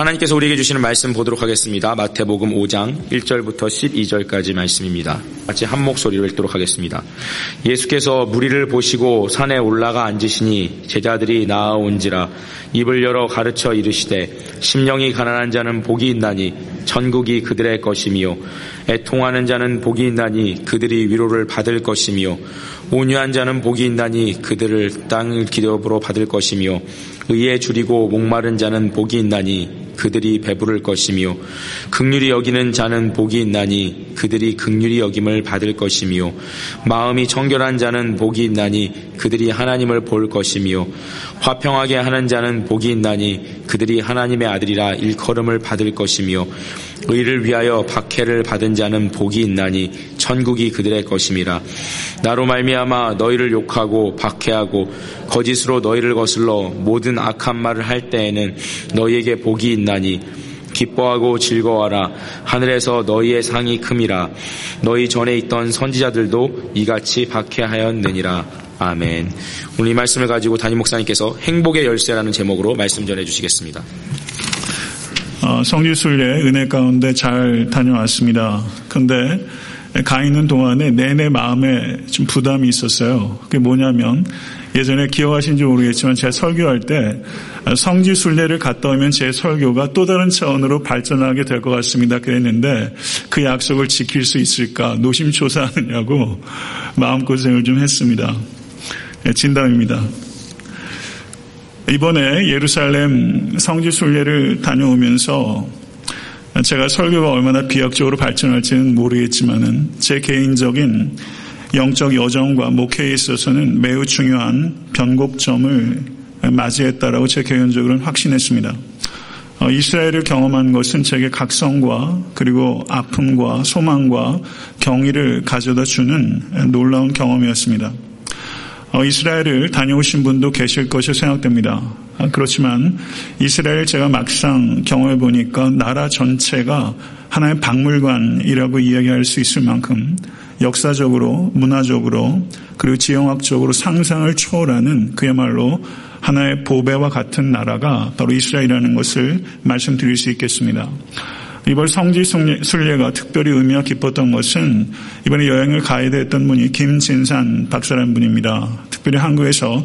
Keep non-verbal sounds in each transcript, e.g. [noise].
하나님께서 우리에게 주시는 말씀 보도록 하겠습니다. 마태복음 5장 1절부터 12절까지 말씀입니다. 같이 한 목소리로 읽도록 하겠습니다. 예수께서 무리를 보시고 산에 올라가 앉으시니 제자들이 나아온지라 입을 열어 가르쳐 이르시되 심령이 가난한 자는 복이 있나니 천국이 그들의 것이며 애통하는 자는 복이 있나니 그들이 위로를 받을 것이며 온유한 자는 복이 있나니 그들을 땅을 기업으로 받을 것이며 의에 줄이고 목마른 자는 복이 있나니 그들이 배부를 것이며 극률이 여기는 자는 복이 있나니 그들이 극률이 여김을 받을 것이며 마음이 청결한 자는 복이 있나니 그들이 하나님을 볼 것이며 화평하게 하는 자는 복이 있나니 그들이 하나님의 아들이라 일컬음을 받을 것이며 의를 위하여 박해를 받은 자는 복이 있나니 천국이 그들의 것임이라. 나로 말미암아 너희를 욕하고 박해하고 거짓으로 너희를 거슬러 모든 악한 말을 할 때에는 너희에게 복이 있나니 기뻐하고 즐거워하라. 하늘에서 너희의 상이 큼이라. 너희 전에 있던 선지자들도 이같이 박해하였느니라. 아멘. 오늘 이 말씀을 가지고 담임 목사님께서 행복의 열쇠라는 제목으로 말씀 전해 주시겠습니다. 어, 성지순례 은혜 가운데 잘 다녀왔습니다. 근데 가 있는 동안에 내내 마음에 좀 부담이 있었어요. 그게 뭐냐면 예전에 기억하신지 모르겠지만 제가 설교할 때 성지 순례를 갔다 오면 제 설교가 또 다른 차원으로 발전하게 될 것 같습니다. 그랬는데 그 약속을 지킬 수 있을까 노심초사하느냐고 마음고생을 좀 했습니다. 네, 진담입니다. 이번에 예루살렘 성지 순례를 다녀오면서 제가 설교가 얼마나 비약적으로 발전할지는 모르겠지만은 제 개인적인 영적 여정과 목회에 있어서는 매우 중요한 변곡점을 맞이했다라고 제 개인적으로는 확신했습니다. 어, 이스라엘을 경험한 것은 제게 각성과 그리고 아픔과 소망과 경의를 가져다 주는 놀라운 경험이었습니다. 어, 이스라엘을 다녀오신 분도 계실 것이 생각됩니다. 아, 그렇지만 이스라엘 제가 막상 경험해 보니까 나라 전체가 하나의 박물관이라고 이야기할 수 있을 만큼 역사적으로, 문화적으로, 그리고 지형학적으로 상상을 초월하는 그야말로 하나의 보배와 같은 나라가 바로 이스라엘이라는 것을 말씀드릴 수 있겠습니다. 이번 성지 순례가 특별히 의미가 깊었던 것은 이번에 여행을 가이드 했던 분이 김진산 박사라는 분입니다. 특별히 한국에서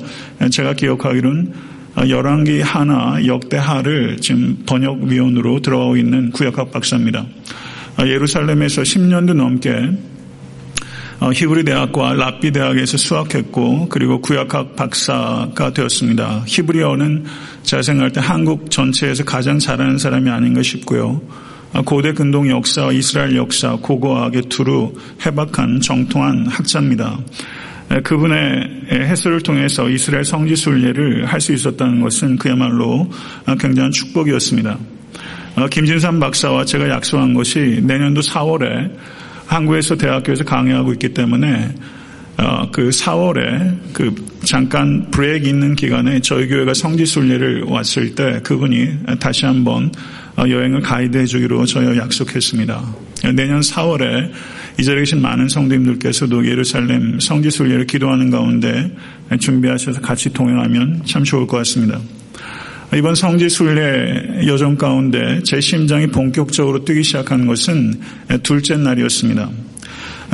제가 기억하기로는 열왕기 하나 역대하를 지금 번역위원으로 들어가고 있는 구역학 박사입니다. 예루살렘에서 10년도 넘게 히브리 대학과 라비 대학에서 수학했고 그리고 구역학 박사가 되었습니다. 히브리어는 제가 생각할 때 한국 전체에서 가장 잘하는 사람이 아닌가 싶고요. 고대 근동 역사, 이스라엘 역사, 고고학에 두루 해박한 정통한 학자입니다. 그분의 해설을 통해서 이스라엘 성지 순례를 할 수 있었다는 것은 그야말로 굉장한 축복이었습니다. 김진삼 박사와 제가 약속한 것이 내년도 4월에 한국에서 대학교에서 강의하고 있기 때문에 그 4월에 그 잠깐 브레이크 있는 기간에 저희 교회가 성지 순례를 왔을 때 그분이 다시 한번 어, 여행을 가이드해 주기로 저희가 약속했습니다. 내년 4월에 이 자리에 계신 많은 성도님들께서도 예루살렘 성지 순례를 기도하는 가운데 준비하셔서 같이 동행하면 참 좋을 것 같습니다. 이번 성지 순례 여정 가운데 제 심장이 본격적으로 뛰기 시작한 것은 둘째 날이었습니다.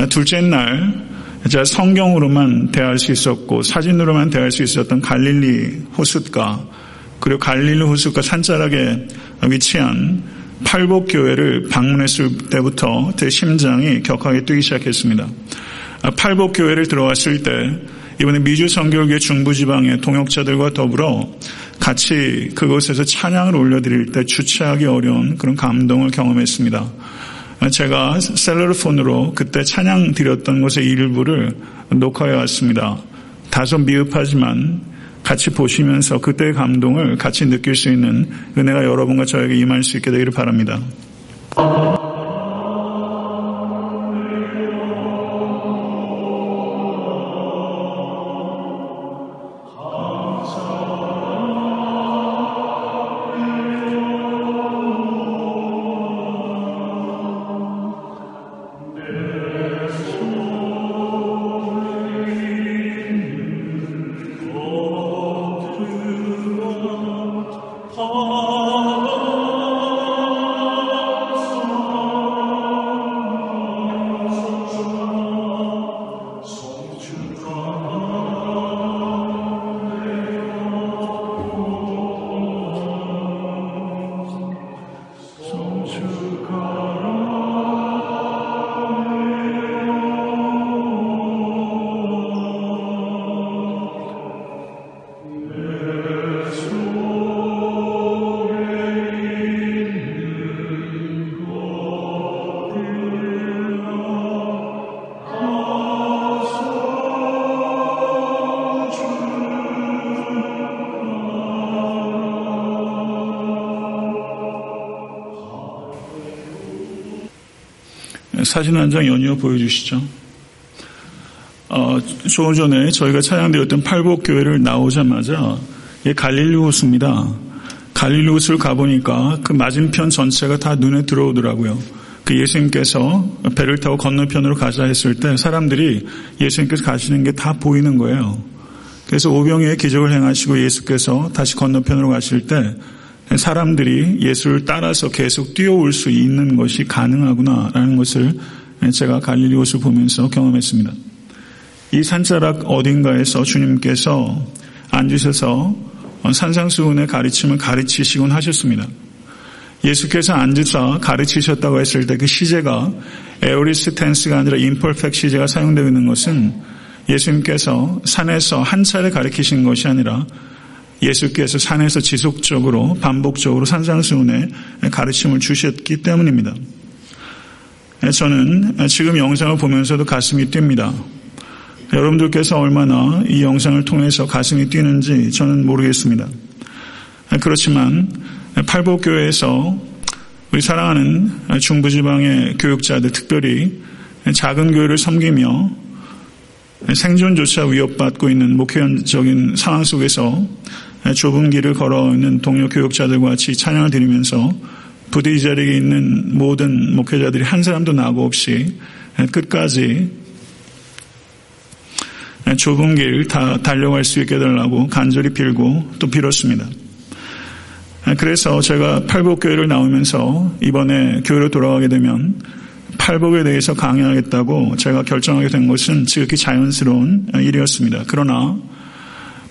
둘째 날 제가 성경으로만 대할 수 있었고 사진으로만 대할 수 있었던 갈릴리 호숫가 그리고 갈릴리 호숫가 산자락에 위치한 팔복교회를 방문했을 때부터 제 심장이 격하게 뛰기 시작했습니다. 팔복교회를 들어왔을 때 이번에 미주 성교계 중부지방의 동역자들과 더불어 같이 그곳에서 찬양을 올려드릴 때 주체하기 어려운 그런 감동을 경험했습니다. 제가 셀러폰으로 그때 찬양 드렸던 것의 일부를 녹화해 왔습니다. 다소 미흡하지만 같이 보시면서 그때의 감동을 같이 느낄 수 있는 은혜가 여러분과 저에게 임할 수 있게 되기를 바랍니다. 사진 한 장 연이어 보여주시죠. 어, 조금 전에 저희가 찬양드렸던 팔복교회를 나오자마자 예, 갈릴리 호수입니다. 갈릴리 호수를 가보니까 그 맞은편 전체가 다 눈에 들어오더라고요. 그 예수님께서 배를 타고 건너편으로 가자 했을 때 사람들이 예수님께서 가시는 게 다 보이는 거예요. 그래서 오병이의 기적을 행하시고 예수께서 다시 건너편으로 가실 때 사람들이 예수를 따라서 계속 뛰어올 수 있는 것이 가능하구나라는 것을 제가 갈릴리 옷을 보면서 경험했습니다. 이 산자락 어딘가에서 주님께서 앉으셔서 산상수훈의 가르침을 가르치시곤 하셨습니다. 예수께서 앉으사 가르치셨다고 했을 때 그 시제가 에오리스 텐스가 아니라 임퍼펙 시제가 사용되고 있는 것은 예수님께서 산에서 한 차례 가르치신 것이 아니라 예수께서 산에서 지속적으로 반복적으로 산상수훈의 가르침을 주셨기 때문입니다. 저는 지금 영상을 보면서도 가슴이 뜁니다. 여러분들께서 얼마나 이 영상을 통해서 가슴이 뛰는지 저는 모르겠습니다. 그렇지만 팔복교회에서 우리 사랑하는 중부지방의 교육자들 특별히 작은 교회를 섬기며 생존조차 위협받고 있는 목회적인 상황 속에서 좁은 길을 걸어있는 동료 교육자들과 같이 찬양을 드리면서 부디 이 자리에 있는 모든 목회자들이 한 사람도 나고 없이 끝까지 좁은 길 다 달려갈 수 있게 해달라고 간절히 빌고 또 빌었습니다. 그래서 제가 팔복교회를 나오면서 이번에 교회로 돌아가게 되면 팔복에 대해서 강의하겠다고 제가 결정하게 된 것은 지극히 자연스러운 일이었습니다. 그러나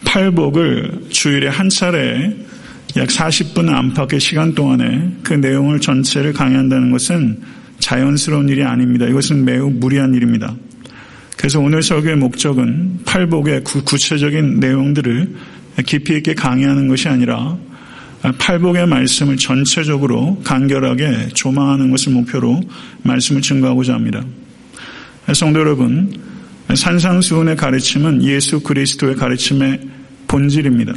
팔복을 주일에 한 차례 약 40분 안팎의 시간 동안에 그 내용을 전체를 강의한다는 것은 자연스러운 일이 아닙니다. 이것은 매우 무리한 일입니다. 그래서 오늘 설교의 목적은 팔복의 구체적인 내용들을 깊이 있게 강의하는 것이 아니라 팔복의 말씀을 전체적으로 간결하게 조망하는 것을 목표로 말씀을 증거하고자 합니다. 성도 여러분, 산상수훈의 가르침은 예수 그리스도의 가르침의 본질입니다.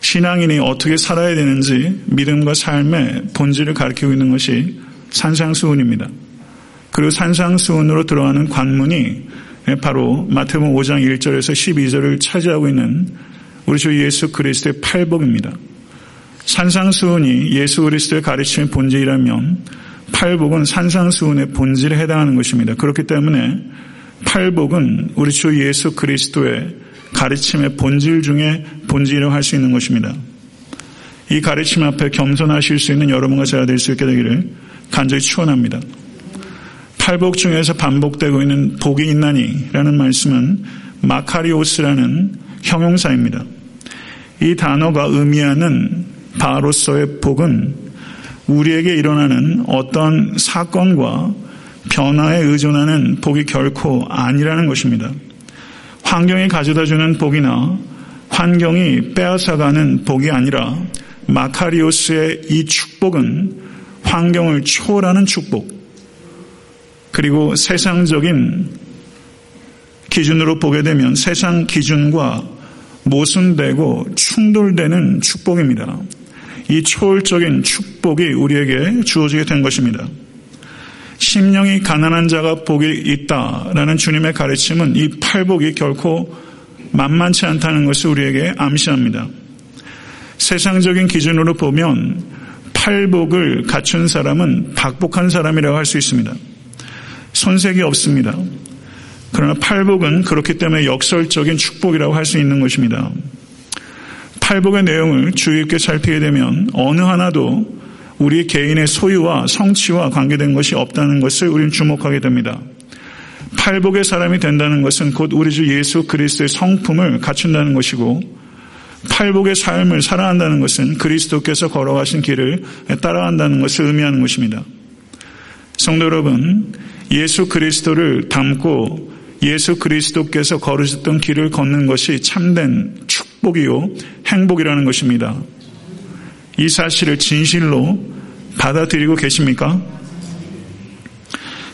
신앙인이 어떻게 살아야 되는지 믿음과 삶의 본질을 가르치고 있는 것이 산상수훈입니다. 그리고 산상수훈으로 들어가는 관문이 바로 마태복음 5장 1절에서 12절을 차지하고 있는 우리 주 예수 그리스도의 팔복입니다. 산상수훈이 예수 그리스도의 가르침의 본질이라면 팔복은 산상수훈의 본질에 해당하는 것입니다. 그렇기 때문에 팔복은 우리 주 예수 그리스도의 가르침의 본질 중에 본질이라고 할 수 있는 것입니다. 이 가르침 앞에 겸손하실 수 있는 여러분과 제가 될 수 있게 되기를 간절히 축원합니다. 팔복 중에서 반복되고 있는 복이 있나니라는 말씀은 마카리오스라는 형용사입니다. 이 단어가 의미하는 바로서의 복은 우리에게 일어나는 어떤 사건과 변화에 의존하는 복이 결코 아니라는 것입니다. 환경이 가져다주는 복이나 환경이 빼앗아가는 복이 아니라 마카리오스의 이 축복은 환경을 초월하는 축복, 그리고 세상적인 기준으로 보게 되면 세상 기준과 모순되고 충돌되는 축복입니다. 이 초월적인 축복이 우리에게 주어지게 된 것입니다. 심령이 가난한 자가 복이 있다라는 주님의 가르침은 이 팔복이 결코 만만치 않다는 것을 우리에게 암시합니다. 세상적인 기준으로 보면 팔복을 갖춘 사람은 박복한 사람이라고 할 수 있습니다. 손색이 없습니다. 그러나 팔복은 그렇기 때문에 역설적인 축복이라고 할 수 있는 것입니다. 팔복의 내용을 주의 깊게 살피게 되면 어느 하나도 우리 개인의 소유와 성취와 관계된 것이 없다는 것을 우리는 주목하게 됩니다. 팔복의 사람이 된다는 것은 곧 우리 주 예수 그리스도의 성품을 갖춘다는 것이고 팔복의 삶을 살아간다는 것은 그리스도께서 걸어가신 길을 따라간다는 것을 의미하는 것입니다. 성도 여러분, 예수 그리스도를 담고 예수 그리스도께서 걸으셨던 길을 걷는 것이 참된 축복이요 행복이라는 것입니다. 이 사실을 진실로 받아들이고 계십니까?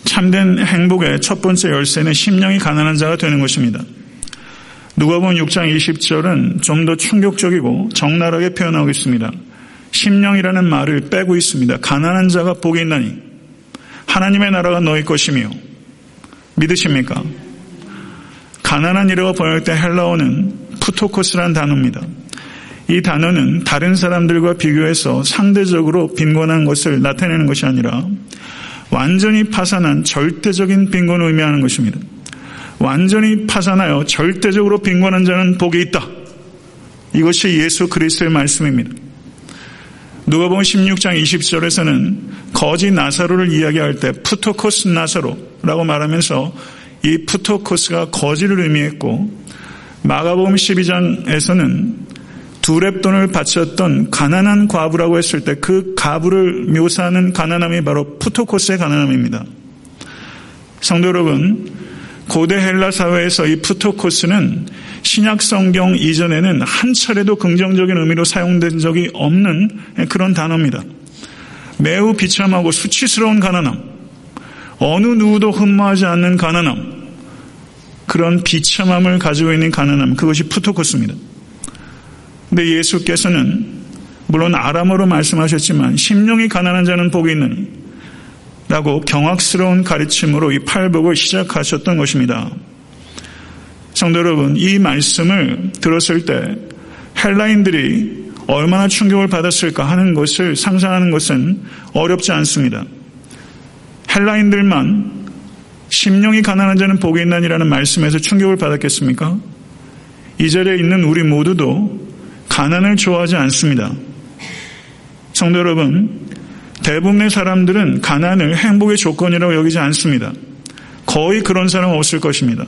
참된 행복의 첫 번째 열쇠는 심령이 가난한 자가 되는 것입니다. 누가복음 6장 20절은 좀 더 충격적이고 적나라하게 표현하고 있습니다. 심령이라는 말을 빼고 있습니다. 가난한 자가 복이 있나니 하나님의 나라가 너희 것이며 믿으십니까? 가난한 이라고 번역할 때 헬라어는 푸토코스란 단어입니다. 이 단어는 다른 사람들과 비교해서 상대적으로 빈곤한 것을 나타내는 것이 아니라 완전히 파산한 절대적인 빈곤을 의미하는 것입니다. 완전히 파산하여 절대적으로 빈곤한 자는 복이 있다. 이것이 예수 그리스도의 말씀입니다. 누가복음 16장 20절에서는 거지 나사로를 이야기할 때 푸토코스 나사로라고 말하면서 이 푸토코스가 거지를 의미했고 마가복음 12장에서는 두 랩돈을 바쳤던 가난한 과부라고 했을 때 그 과부를 묘사하는 가난함이 바로 푸토코스의 가난함입니다. 성도 여러분, 고대 헬라 사회에서 이 푸토코스는 신약 성경 이전에는 한 차례도 긍정적인 의미로 사용된 적이 없는 그런 단어입니다. 매우 비참하고 수치스러운 가난함, 어느 누구도 흠모하지 않는 가난함, 그런 비참함을 가지고 있는 가난함, 그것이 푸토코스입니다. 근데 예수께서는 물론 아람어로 말씀하셨지만 심령이 가난한 자는 복이 있느니 라고 경악스러운 가르침으로 이 팔복을 시작하셨던 것입니다. 성도 여러분, 이 말씀을 들었을 때 헬라인들이 얼마나 충격을 받았을까 하는 것을 상상하는 것은 어렵지 않습니다. 헬라인들만 심령이 가난한 자는 복이 있나니라는 말씀에서 충격을 받았겠습니까? 이 자리에 있는 우리 모두도 가난을 좋아하지 않습니다. 성도 여러분, 대부분의 사람들은 가난을 행복의 조건이라고 여기지 않습니다. 거의 그런 사람 없을 것입니다.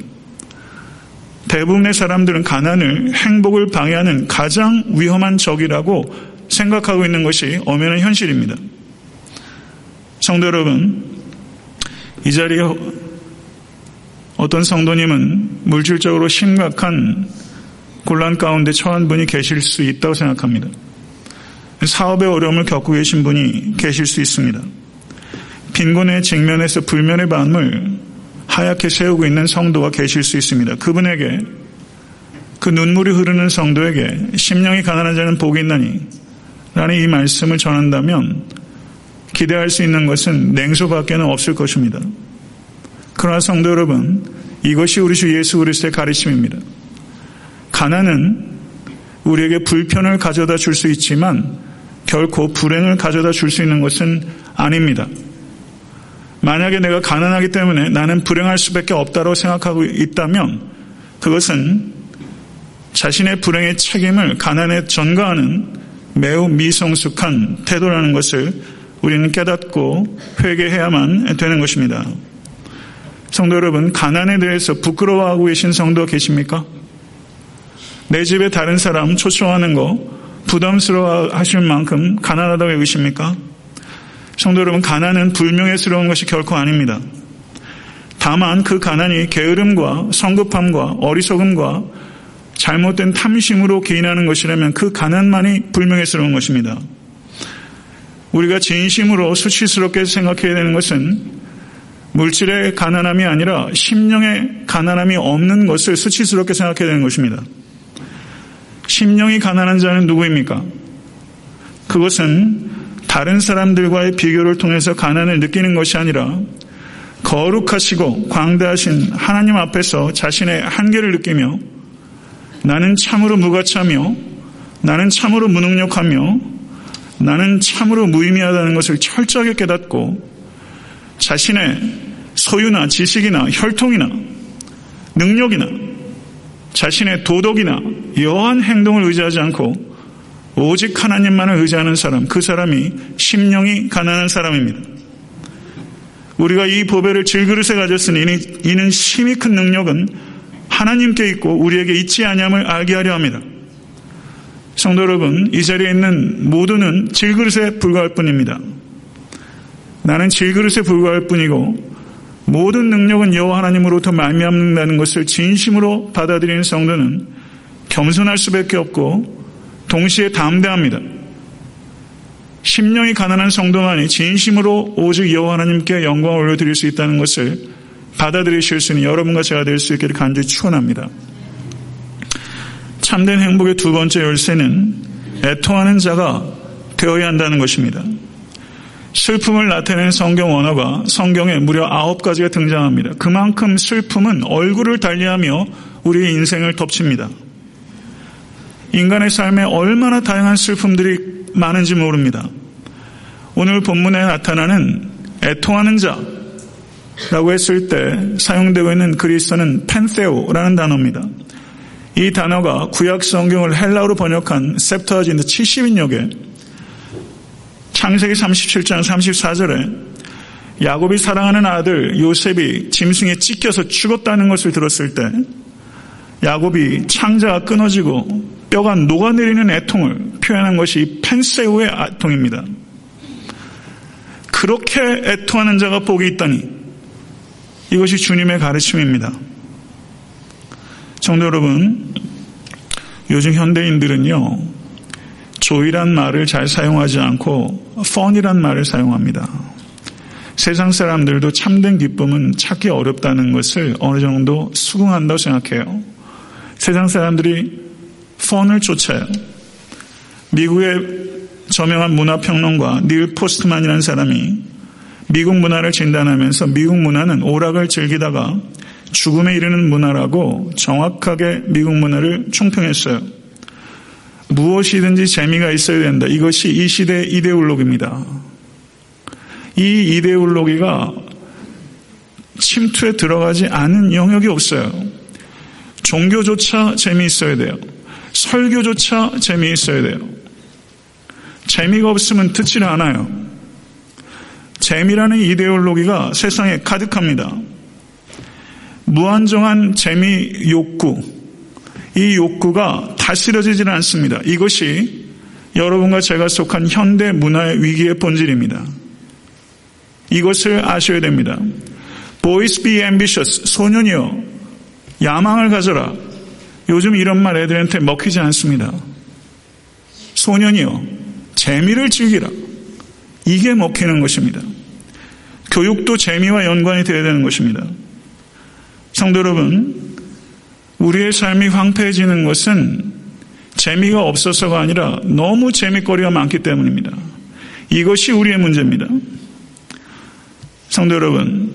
대부분의 사람들은 가난을 행복을 방해하는 가장 위험한 적이라고 생각하고 있는 것이 엄연한 현실입니다. 성도 여러분, 이 자리에 어떤 성도님은 물질적으로 심각한 곤란 가운데 처한 분이 계실 수 있다고 생각합니다. 사업의 어려움을 겪고 계신 분이 계실 수 있습니다. 빈곤의 직면에서 불면의 밤을 하얗게 세우고 있는 성도가 계실 수 있습니다. 그분에게 그 눈물이 흐르는 성도에게 심령이 가난한 자는 복이 있나니 라는 이 말씀을 전한다면 기대할 수 있는 것은 냉소밖에는 없을 것입니다. 그러나 성도 여러분, 이것이 우리 주 예수 그리스도의 가르침입니다. 가난은 우리에게 불편을 가져다 줄 수 있지만 결코 불행을 가져다 줄 수 있는 것은 아닙니다. 만약에 내가 가난하기 때문에 나는 불행할 수밖에 없다고 생각하고 있다면 그것은 자신의 불행의 책임을 가난에 전가하는 매우 미성숙한 태도라는 것을 우리는 깨닫고 회개해야만 되는 것입니다. 성도 여러분, 가난에 대해서 부끄러워하고 계신 성도 계십니까? 내 집에 다른 사람 초청하는 거 부담스러워 하실 만큼 가난하다고 여기십니까? 성도 여러분, 가난은 불명예스러운 것이 결코 아닙니다. 다만 그 가난이 게으름과 성급함과 어리석음과 잘못된 탐심으로 기인하는 것이라면 그 가난만이 불명예스러운 것입니다. 우리가 진심으로 수치스럽게 생각해야 되는 것은 물질의 가난함이 아니라 심령의 가난함이 없는 것을 수치스럽게 생각해야 되는 것입니다. 심령이 가난한 자는 누구입니까? 그것은 다른 사람들과의 비교를 통해서 가난을 느끼는 것이 아니라 거룩하시고 광대하신 하나님 앞에서 자신의 한계를 느끼며 나는 참으로 무가차며 나는 참으로 무능력하며 나는 참으로 무의미하다는 것을 철저하게 깨닫고 자신의 소유나 지식이나 혈통이나 능력이나 자신의 도덕이나 여한 행동을 의지하지 않고 오직 하나님만을 의지하는 사람, 그 사람이 심령이 가난한 사람입니다. 우리가 이 보배를 질그릇에 가졌으니 이는 심히 큰 능력은 하나님께 있고 우리에게 있지 아니함을 알게 하려 합니다. 성도 여러분, 이 자리에 있는 모두는 질그릇에 불과할 뿐입니다. 나는 질그릇에 불과할 뿐이고 모든 능력은 여호와 하나님으로부터 말미암는다는 것을 진심으로 받아들이는 성도는 겸손할 수밖에 없고 동시에 담대합니다. 심령이 가난한 성도만이 진심으로 오직 여호와 하나님께 영광을 올려드릴 수 있다는 것을 받아들이실 수 있는 여러분과 제가 될 수 있기를 간절히 축원합니다. 참된 행복의 두 번째 열쇠는 애통하는 자가 되어야 한다는 것입니다. 슬픔을 나타내는 성경 언어가 성경에 무려 아홉 가지가 등장합니다. 그만큼 슬픔은 얼굴을 달리하며 우리의 인생을 덮칩니다. 인간의 삶에 얼마나 다양한 슬픔들이 많은지 모릅니다. 오늘 본문에 나타나는 애통하는 자라고 했을 때 사용되고 있는 그리스어는 펜세오라는 단어입니다. 이 단어가 구약 성경을 헬라어로 번역한 셉터아진드 70인역에 창세기 37장 34절에 야곱이 사랑하는 아들 요셉이 짐승에 찢겨서 죽었다는 것을 들었을 때 야곱이 창자가 끊어지고 뼈가 녹아내리는 애통을 표현한 것이 펜세우의 애통입니다. 그렇게 애통하는 자가 복이 있다니 이것이 주님의 가르침입니다. 성도 여러분, 요즘 현대인들은요, 조이란 말을 잘 사용하지 않고 펀이란 말을 사용합니다. 세상 사람들도 참된 기쁨은 찾기 어렵다는 것을 어느 정도 수긍한다고 생각해요. 세상 사람들이 펀을 쫓아요. 미국의 저명한 문화평론가 닐 포스트만이라는 사람이 미국 문화를 진단하면서 미국 문화는 오락을 즐기다가 죽음에 이르는 문화라고 정확하게 미국 문화를 총평했어요. 무엇이든지 재미가 있어야 된다. 이것이 이 시대의 이데올로기입니다. 이 이데올로기가 침투에 들어가지 않은 영역이 없어요. 종교조차 재미있어야 돼요. 설교조차 재미있어야 돼요. 재미가 없으면 듣질 않아요. 재미라는 이데올로기가 세상에 가득합니다. 무한정한 재미 욕구, 이 욕구가 다스려지지는 않습니다. 이것이 여러분과 제가 속한 현대 문화의 위기의 본질입니다. 이것을 아셔야 됩니다. Boys be ambitious. 소년이여. 야망을 가져라. 요즘 이런 말 애들한테 먹히지 않습니다. 소년이여. 재미를 즐기라. 이게 먹히는 것입니다. 교육도 재미와 연관이 되어야 되는 것입니다. 성도 여러분, 우리의 삶이 황폐해지는 것은 재미가 없어서가 아니라 너무 재미거리가 많기 때문입니다. 이것이 우리의 문제입니다. 성도 여러분,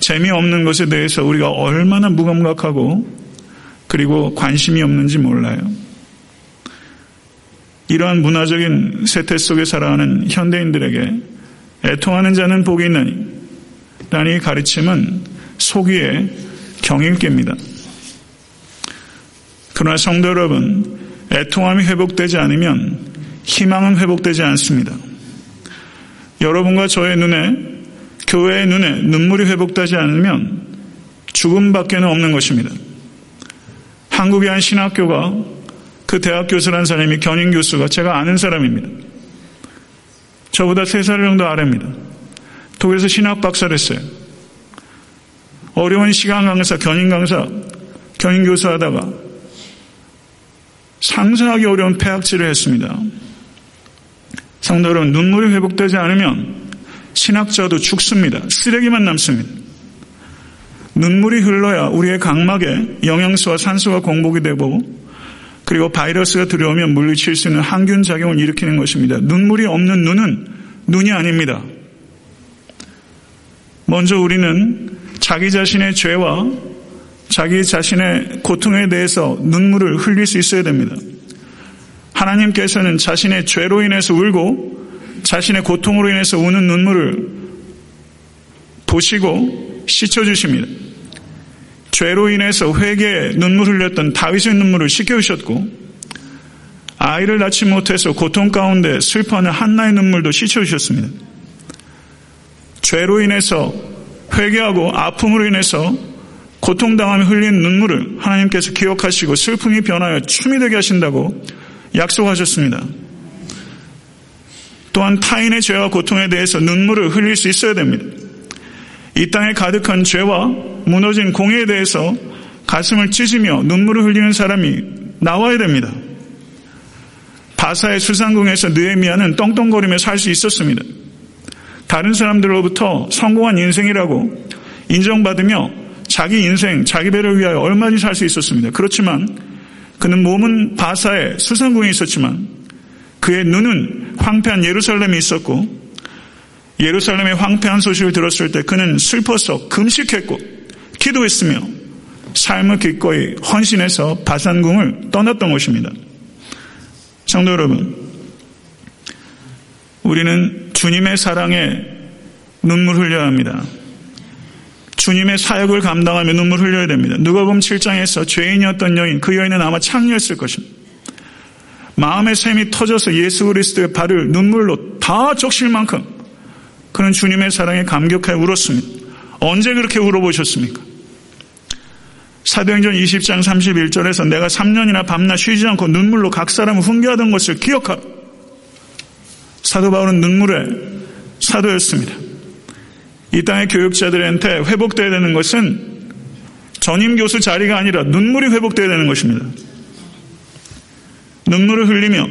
재미없는 것에 대해서 우리가 얼마나 무감각하고 그리고 관심이 없는지 몰라요. 이러한 문화적인 세태 속에 살아가는 현대인들에게 애통하는 자는 복이 있나니 라는 가르침은 속위의 경일계입니다. 그러나 성도 여러분, 애통함이 회복되지 않으면 희망은 회복되지 않습니다. 여러분과 저의 눈에, 교회의 눈에 눈물이 회복되지 않으면 죽음밖에는 없는 것입니다. 한국의 한 신학교가 그 대학 교수라는 사람이 견인 교수가 제가 아는 사람입니다. 저보다 세 살 정도 아래입니다. 독일에서 신학 박사를 했어요. 어려운 시간 강사, 견인 강사, 견인 교수 하다가 상상하기 어려운 폐악질을 했습니다. 여러분, 눈물이 회복되지 않으면 신학자도 죽습니다. 쓰레기만 남습니다. 눈물이 흘러야 우리의 각막에 영양소와 산소가 공복이 되고 그리고 바이러스가 들어오면 물리칠 수 있는 항균 작용을 일으키는 것입니다. 눈물이 없는 눈은 눈이 아닙니다. 먼저 우리는 자기 자신의 죄와 자기 자신의 고통에 대해서 눈물을 흘릴 수 있어야 됩니다. 하나님께서는 자신의 죄로 인해서 울고 자신의 고통으로 인해서 우는 눈물을 보시고 씻어주십니다. 죄로 인해서 회개에 눈물 흘렸던 다윗의 눈물을 씻겨주셨고 아이를 낳지 못해서 고통 가운데 슬퍼하는 한나의 눈물도 씻어주셨습니다. 죄로 인해서 회개하고 아픔으로 인해서 고통당하며 흘린 눈물을 하나님께서 기억하시고 슬픔이 변하여 춤이 되게 하신다고 약속하셨습니다. 또한 타인의 죄와 고통에 대해서 눈물을 흘릴 수 있어야 됩니다. 이 땅에 가득한 죄와 무너진 공예에 대해서 가슴을 찢으며 눈물을 흘리는 사람이 나와야 됩니다. 바사의 수상궁에서 느에미아는 떵떵거리며 살 수 있었습니다. 다른 사람들로부터 성공한 인생이라고 인정받으며 자기 인생, 자기 배를 위하여 얼마든지 살 수 있었습니다. 그렇지만 그는 몸은 바사에 수상궁에 있었지만 그의 눈은 황폐한 예루살렘에 있었고 예루살렘의 황폐한 소식을 들었을 때 그는 슬퍼서 금식했고 기도했으며 삶을 기꺼이 헌신해서 바산궁을 떠났던 것입니다. 성도 여러분, 우리는 주님의 사랑에 눈물 흘려야 합니다. 주님의 사역을 감당하며 눈물 흘려야 됩니다. 누가복음 7장에서 죄인이었던 여인, 그 여인은 아마 창녀였을 것입니다. 마음의 샘이 터져서 예수 그리스도의 발을 눈물로 다 적실 만큼 그는 주님의 사랑에 감격하여 울었습니다. 언제 그렇게 울어보셨습니까? 사도행전 20장 31절에서 내가 3년이나 밤낮 쉬지 않고 눈물로 각 사람을 훈계하던 것을 기억하라. 사도 바울은 눈물의 사도였습니다. 이 땅의 교육자들한테 회복되어야 되는 것은 전임 교수 자리가 아니라 눈물이 회복되어야 되는 것입니다. 눈물을 흘리며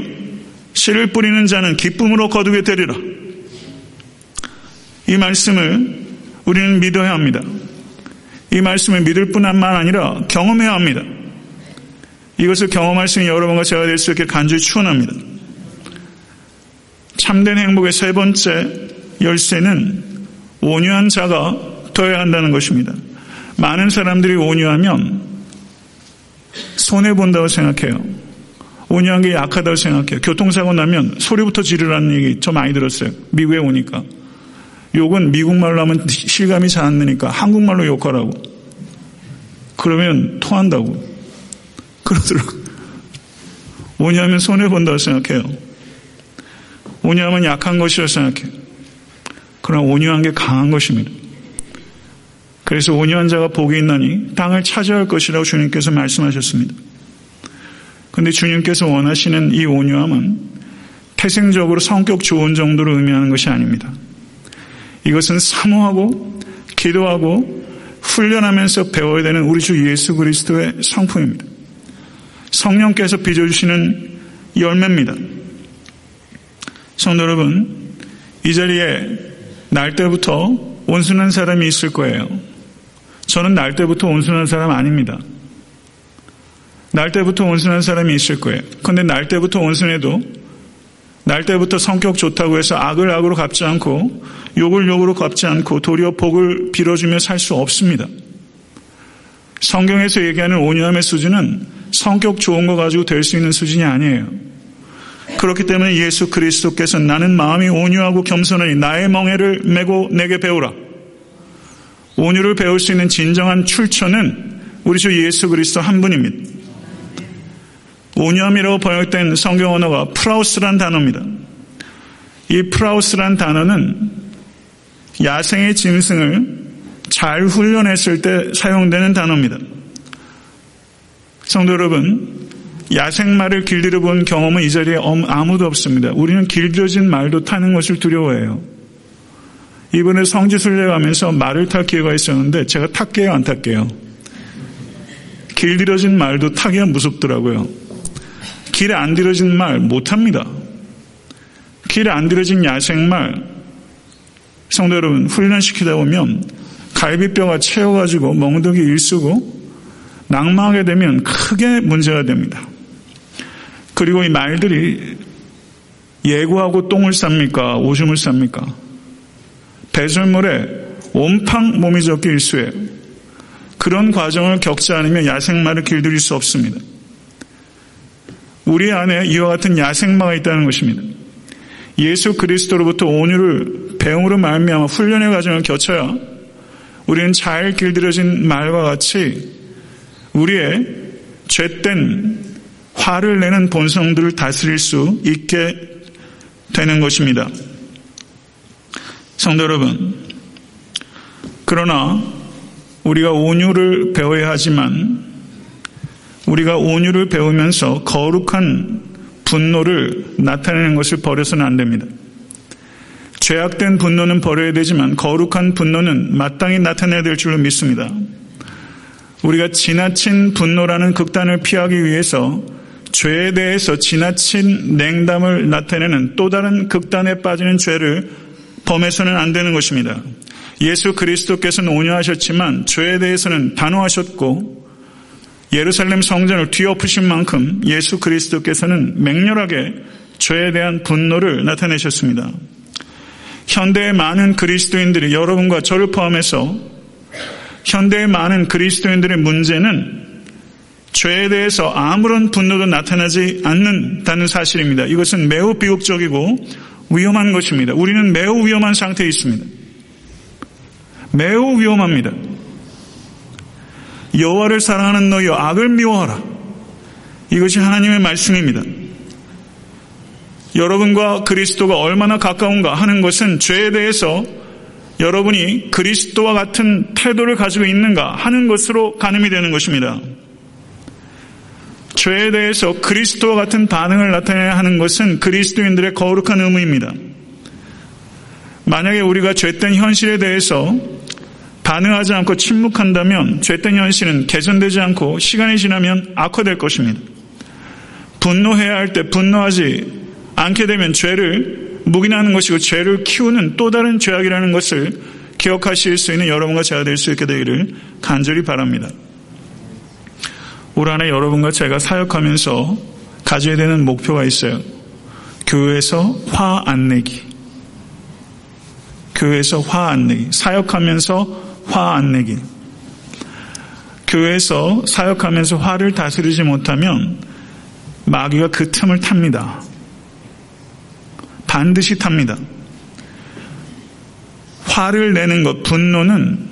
씨를 뿌리는 자는 기쁨으로 거두게 되리라. 이 말씀을 우리는 믿어야 합니다. 이 말씀을 믿을 뿐만 아니라 경험해야 합니다. 이것을 경험할 수 있는 여러분과 제가 될 수 있게 간절히 추원합니다. 참된 행복의 세 번째 열쇠는 온유한 자가 되어야 한다는 것입니다. 많은 사람들이 온유하면 손해본다고 생각해요. 온유한 게 약하다고 생각해요. 교통사고 나면 소리부터 지르라는 얘기 좀 많이 들었어요. 미국에 오니까. 욕은 미국말로 하면 실감이 잘 안 나니까 한국말로 욕하라고. 그러면 통한다고. [laughs] 그러더라고요. 온유하면 손해본다고 생각해요. 온유하면 약한 것이라고 생각해요. 그러나 온유한 게 강한 것입니다. 그래서 온유한 자가 복이 있나니 땅을 차지할 것이라고 주님께서 말씀하셨습니다. 그런데 주님께서 원하시는 이 온유함은 태생적으로 성격 좋은 정도로 의미하는 것이 아닙니다. 이것은 사모하고 기도하고 훈련하면서 배워야 되는 우리 주 예수 그리스도의 성품입니다. 성령께서 빚어주시는 열매입니다. 성도 여러분, 이 자리에 날 때부터 온순한 사람이 있을 거예요. 저는 날 때부터 온순한 사람 아닙니다. 날 때부터 온순한 사람이 있을 거예요. 그런데 날 때부터 온순해도 날 때부터 성격 좋다고 해서 악을 악으로 갚지 않고 욕을 욕으로 갚지 않고 도리어 복을 빌어주며 살 수 없습니다. 성경에서 얘기하는 온유함의 수준은 성격 좋은 거 가지고 될 수 있는 수준이 아니에요. 그렇기 때문에 예수 그리스도께서 나는 마음이 온유하고 겸손하니 나의 멍에를 메고 내게 배우라. 온유를 배울 수 있는 진정한 출처는 우리 주 예수 그리스도 한 분입니다. 온유함이라고 번역된 성경 언어가 프라우스란 단어입니다. 이 프라우스란 단어는 야생의 짐승을 잘 훈련했을 때 사용되는 단어입니다. 성도 여러분, 야생말을 길들여 본 경험은 이 자리에 아무도 없습니다. 우리는 길들여진 말도 타는 것을 두려워해요. 이번에 성지순례 가면서 말을 탈 기회가 있었는데 제가 탈게요, 안 탈게요? 길들여진 말도 타기가 무섭더라고요. 길에 안 들여진 말 못합니다. 길에 안 들여진 야생말 성도 여러분 훈련시키다 보면 갈비뼈가 채워가지고 멍석이 일쓰고 낭망하게 되면 크게 문제가 됩니다. 그리고 이 말들이 예고하고 똥을 쌉니까? 오줌을 쌉니까? 배설물에 온팡 몸이 적게 일수해요. 그런 과정을 겪지 않으면 야생마를 길들일 수 없습니다. 우리 안에 이와 같은 야생마가 있다는 것입니다. 예수 그리스도로부터 온유를 배움으로 말미암아 훈련의 과정을 거쳐야 우리는 잘 길들여진 말과 같이 우리의 죄된 화를 내는 본성들을 다스릴 수 있게 되는 것입니다. 성도 여러분, 그러나 우리가 온유를 배워야 하지만 우리가 온유를 배우면서 거룩한 분노를 나타내는 것을 버려서는 안 됩니다. 죄악된 분노는 버려야 되지만 거룩한 분노는 마땅히 나타내야 될 줄로 믿습니다. 우리가 지나친 분노라는 극단을 피하기 위해서 죄에 대해서 지나친 냉담을 나타내는 또 다른 극단에 빠지는 죄를 범해서는 안 되는 것입니다. 예수 그리스도께서는 온유하셨지만 죄에 대해서는 단호하셨고 예루살렘 성전을 뒤엎으신 만큼 예수 그리스도께서는 맹렬하게 죄에 대한 분노를 나타내셨습니다. 현대의 많은 그리스도인들이 여러분과 저를 포함해서 현대의 많은 그리스도인들의 문제는 죄에 대해서 아무런 분노도 나타나지 않는다는 사실입니다. 이것은 매우 비극적이고 위험한 것입니다. 우리는 매우 위험한 상태에 있습니다. 매우 위험합니다. 여호와를 사랑하는 너희여 악을 미워하라. 이것이 하나님의 말씀입니다. 여러분과 그리스도가 얼마나 가까운가 하는 것은 죄에 대해서 여러분이 그리스도와 같은 태도를 가지고 있는가 하는 것으로 가늠이 되는 것입니다. 죄에 대해서 그리스도와 같은 반응을 나타내야 하는 것은 그리스도인들의 거룩한 의무입니다. 만약에 우리가 죄된 현실에 대해서 반응하지 않고 침묵한다면 죄된 현실은 개선되지 않고 시간이 지나면 악화될 것입니다. 분노해야 할 때 분노하지 않게 되면 죄를 묵인하는 것이고 죄를 키우는 또 다른 죄악이라는 것을 기억하실 수 있는 여러분과 제가 될 수 있게 되기를 간절히 바랍니다. 올 한해 여러분과 제가 사역하면서 가져야 되는 목표가 있어요. 교회에서 화 안 내기. 교회에서 화 안 내기. 사역하면서 화 안 내기. 교회에서 사역하면서 화를 다스리지 못하면 마귀가 그 틈을 탑니다. 반드시 탑니다. 화를 내는 것, 분노는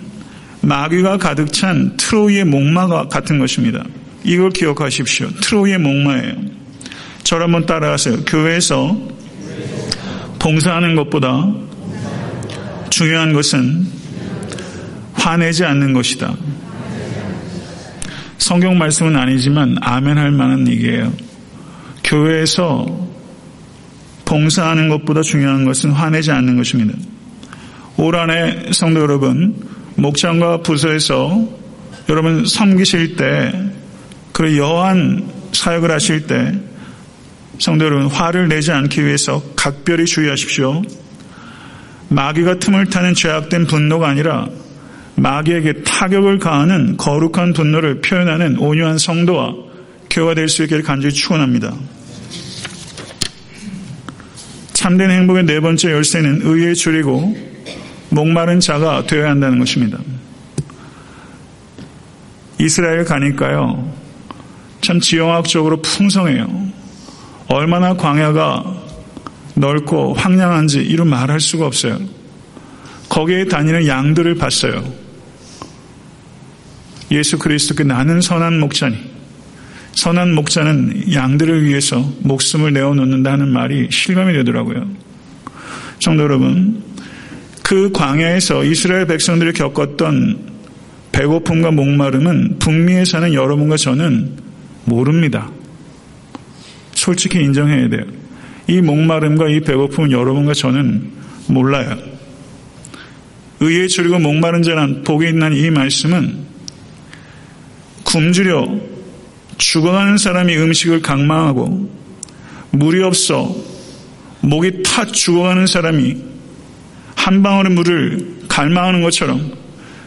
마귀가 가득 찬 트로이의 목마가 같은 것입니다. 이걸 기억하십시오. 트로이의 목마예요. 저를 한번 따라하세요. 교회에서 봉사하는 것보다 중요한 것은 화내지 않는 것이다. 성경 말씀은 아니지만 아멘 할 만한 얘기예요. 교회에서 봉사하는 것보다 중요한 것은 화내지 않는 것입니다. 올 한해 성도 여러분, 목장과 부서에서 여러분 섬기실 때, 그리고 여한 사역을 하실 때, 성도 여러분, 화를 내지 않기 위해서 각별히 주의하십시오. 마귀가 틈을 타는 죄악된 분노가 아니라 마귀에게 타격을 가하는 거룩한 분노를 표현하는 온유한 성도와 교회가 될 수 있기를 간절히 축원합니다. 참된 행복의 네 번째 열쇠는 의에 줄이고 목마른 자가 되어야 한다는 것입니다. 이스라엘 가니까요. 참 지형학적으로 풍성해요. 얼마나 광야가 넓고 황량한지 이루 말할 수가 없어요. 거기에 다니는 양들을 봤어요. 예수 그리스도께 나는 선한 목자니 선한 목자는 양들을 위해서 목숨을 내어놓는다는 말이 실감이 되더라고요. 성도 여러분, 그 광야에서 이스라엘 백성들이 겪었던 배고픔과 목마름은 북미에 사는 여러분과 저는 모릅니다. 솔직히 인정해야 돼요. 이 목마름과 이 배고픔은 여러분과 저는 몰라요. 의에 줄이고 목마른 자란 복이 있는 이 말씀은 굶주려 죽어가는 사람이 음식을 강망하고 물이 없어 목이 타 죽어가는 사람이 한 방울의 물을 갈망하는 것처럼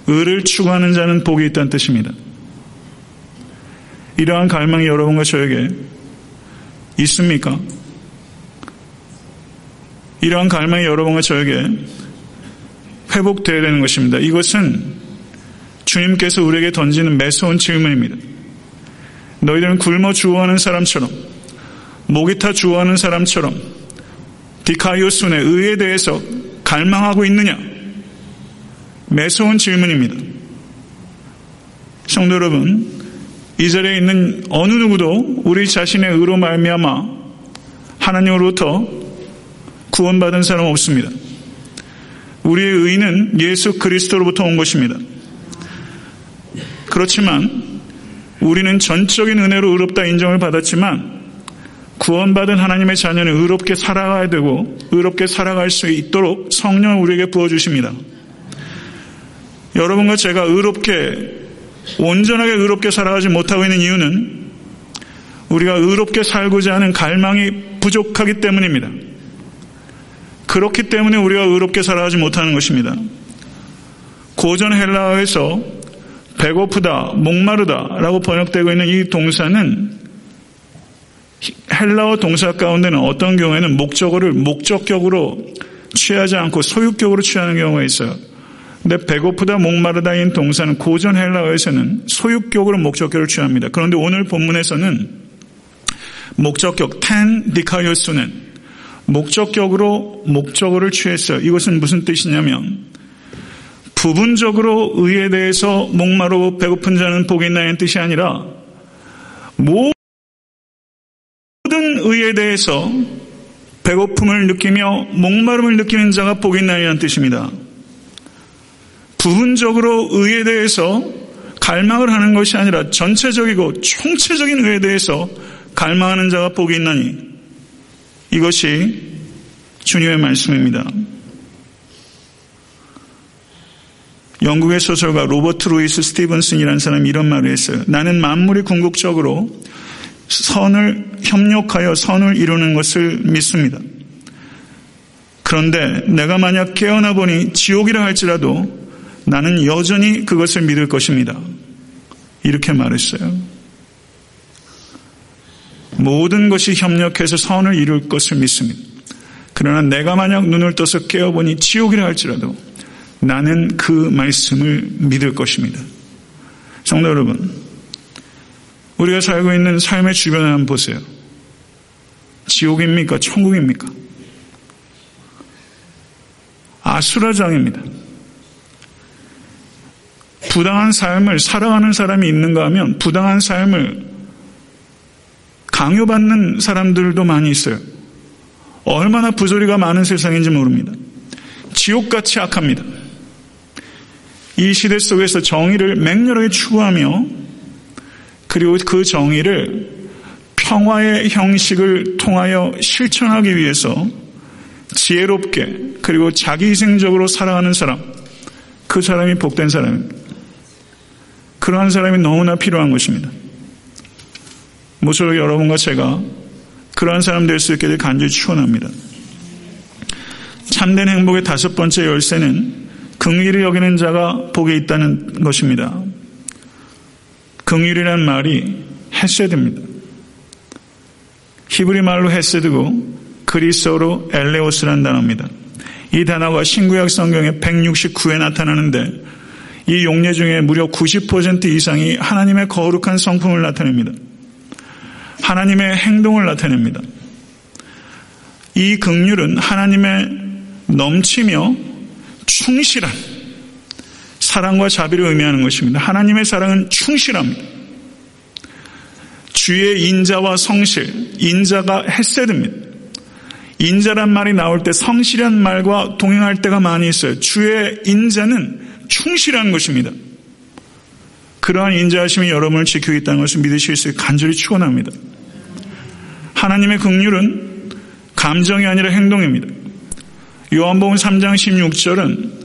의를 추구하는 자는 복이 있다는 뜻입니다. 이러한 갈망이 여러분과 저에게 있습니까? 이러한 갈망이 여러분과 저에게 회복되어야 되는 것입니다. 이것은 주님께서 우리에게 던지는 매서운 질문입니다. 너희들은 굶어 주어하는 사람처럼 목이 타 주어하는 사람처럼 디카이오스의 의에 대해서 갈망하고 있느냐? 매서운 질문입니다. 성도 여러분, 이 자리에 있는 어느 누구도 우리 자신의 의로 말미암아 하나님으로부터 구원받은 사람 없습니다. 우리의 의는 예수 그리스도로부터 온 것입니다. 그렇지만 우리는 전적인 은혜로 의롭다 인정을 받았지만 구원받은 하나님의 자녀는 의롭게 살아가야 되고 의롭게 살아갈 수 있도록 성령을 우리에게 부어주십니다. 여러분과 제가 의롭게 온전하게 의롭게 살아가지 못하고 있는 이유는 우리가 의롭게 살고자 하는 갈망이 부족하기 때문입니다. 그렇기 때문에 우리가 의롭게 살아가지 못하는 것입니다. 고전 헬라어에서 배고프다, 목마르다 라고 번역되고 있는 이 동사는 헬라어 동사 가운데는 어떤 경우에는 목적어를 목적격으로 취하지 않고 소유격으로 취하는 경우가 있어요. 근데 배고프다 목마르다인 동사는 고전 헬라어에서는 소유격으로 목적격을 취합니다. 그런데 오늘 본문에서는 목적격 텐 디카이오스는 목적격으로 목적어를 취했어요. 이것은 무슨 뜻이냐면 부분적으로 의에 대해서 목마르고 배고픈 자는 복이 있나는 뜻이 아니라 모든 의에 대해서 배고픔을 느끼며 목마름을 느끼는 자가 복이 있나이라는 뜻입니다. 부분적으로 의에 대해서 갈망을 하는 것이 아니라 전체적이고 총체적인 의에 대해서 갈망하는 자가 복이 있나니 이것이 주님의 말씀입니다. 영국의 소설가 로버트 루이스 스티븐슨이라는 사람이 이런 말을 했어요. 나는 만물이 궁극적으로 선을 협력하여 선을 이루는 것을 믿습니다. 그런데 내가 만약 깨어나 보니 지옥이라 할지라도 나는 여전히 그것을 믿을 것입니다. 이렇게 말했어요. 모든 것이 협력해서 선을 이룰 것을 믿습니다. 그러나 내가 만약 눈을 떠서 깨어보니 지옥이라 할지라도 나는 그 말씀을 믿을 것입니다. 성도 여러분, 우리가 살고 있는 삶의 주변을 한번 보세요. 지옥입니까? 천국입니까? 아수라장입니다. 부당한 삶을 살아가는 사람이 있는가 하면 부당한 삶을 강요받는 사람들도 많이 있어요. 얼마나 부조리가 많은 세상인지 모릅니다. 지옥같이 악합니다. 이 시대 속에서 정의를 맹렬하게 추구하며 그리고 그 정의를 평화의 형식을 통하여 실천하기 위해서 지혜롭게 그리고 자기희생적으로 살아가는 사람, 그 사람이 복된 사람입니다. 그러한 사람이 너무나 필요한 것입니다. 모쪼록 여러분과 제가 그러한 사람 될 수 있게 될 간절히 축원합니다. 참된 행복의 다섯 번째 열쇠는 긍휼히 여기는 자가 복에 있다는 것입니다. 긍휼이란 말이 헤세드입니다. 히브리 말로 헤세드고 그리스어로 엘레오스란 단어입니다. 이 단어가 신구약 성경에 169에 나타나는데 이 용례 중에 무려 90% 이상이 하나님의 거룩한 성품을 나타냅니다. 하나님의 행동을 나타냅니다. 이 긍휼은 하나님의 넘치며 충실한 사랑과 자비를 의미하는 것입니다. 하나님의 사랑은 충실합니다. 주의 인자와 성실, 인자가 햇세듭니다. 인자란 말이 나올 때 성실한 말과 동행할 때가 많이 있어요. 주의 인자는 충실한 것입니다. 그러한 인자하심이 여러분을 지키고 있다는 것을 믿으실 수 간절히 축원합니다. 하나님의 긍휼은 감정이 아니라 행동입니다. 요한복음 3장 16절은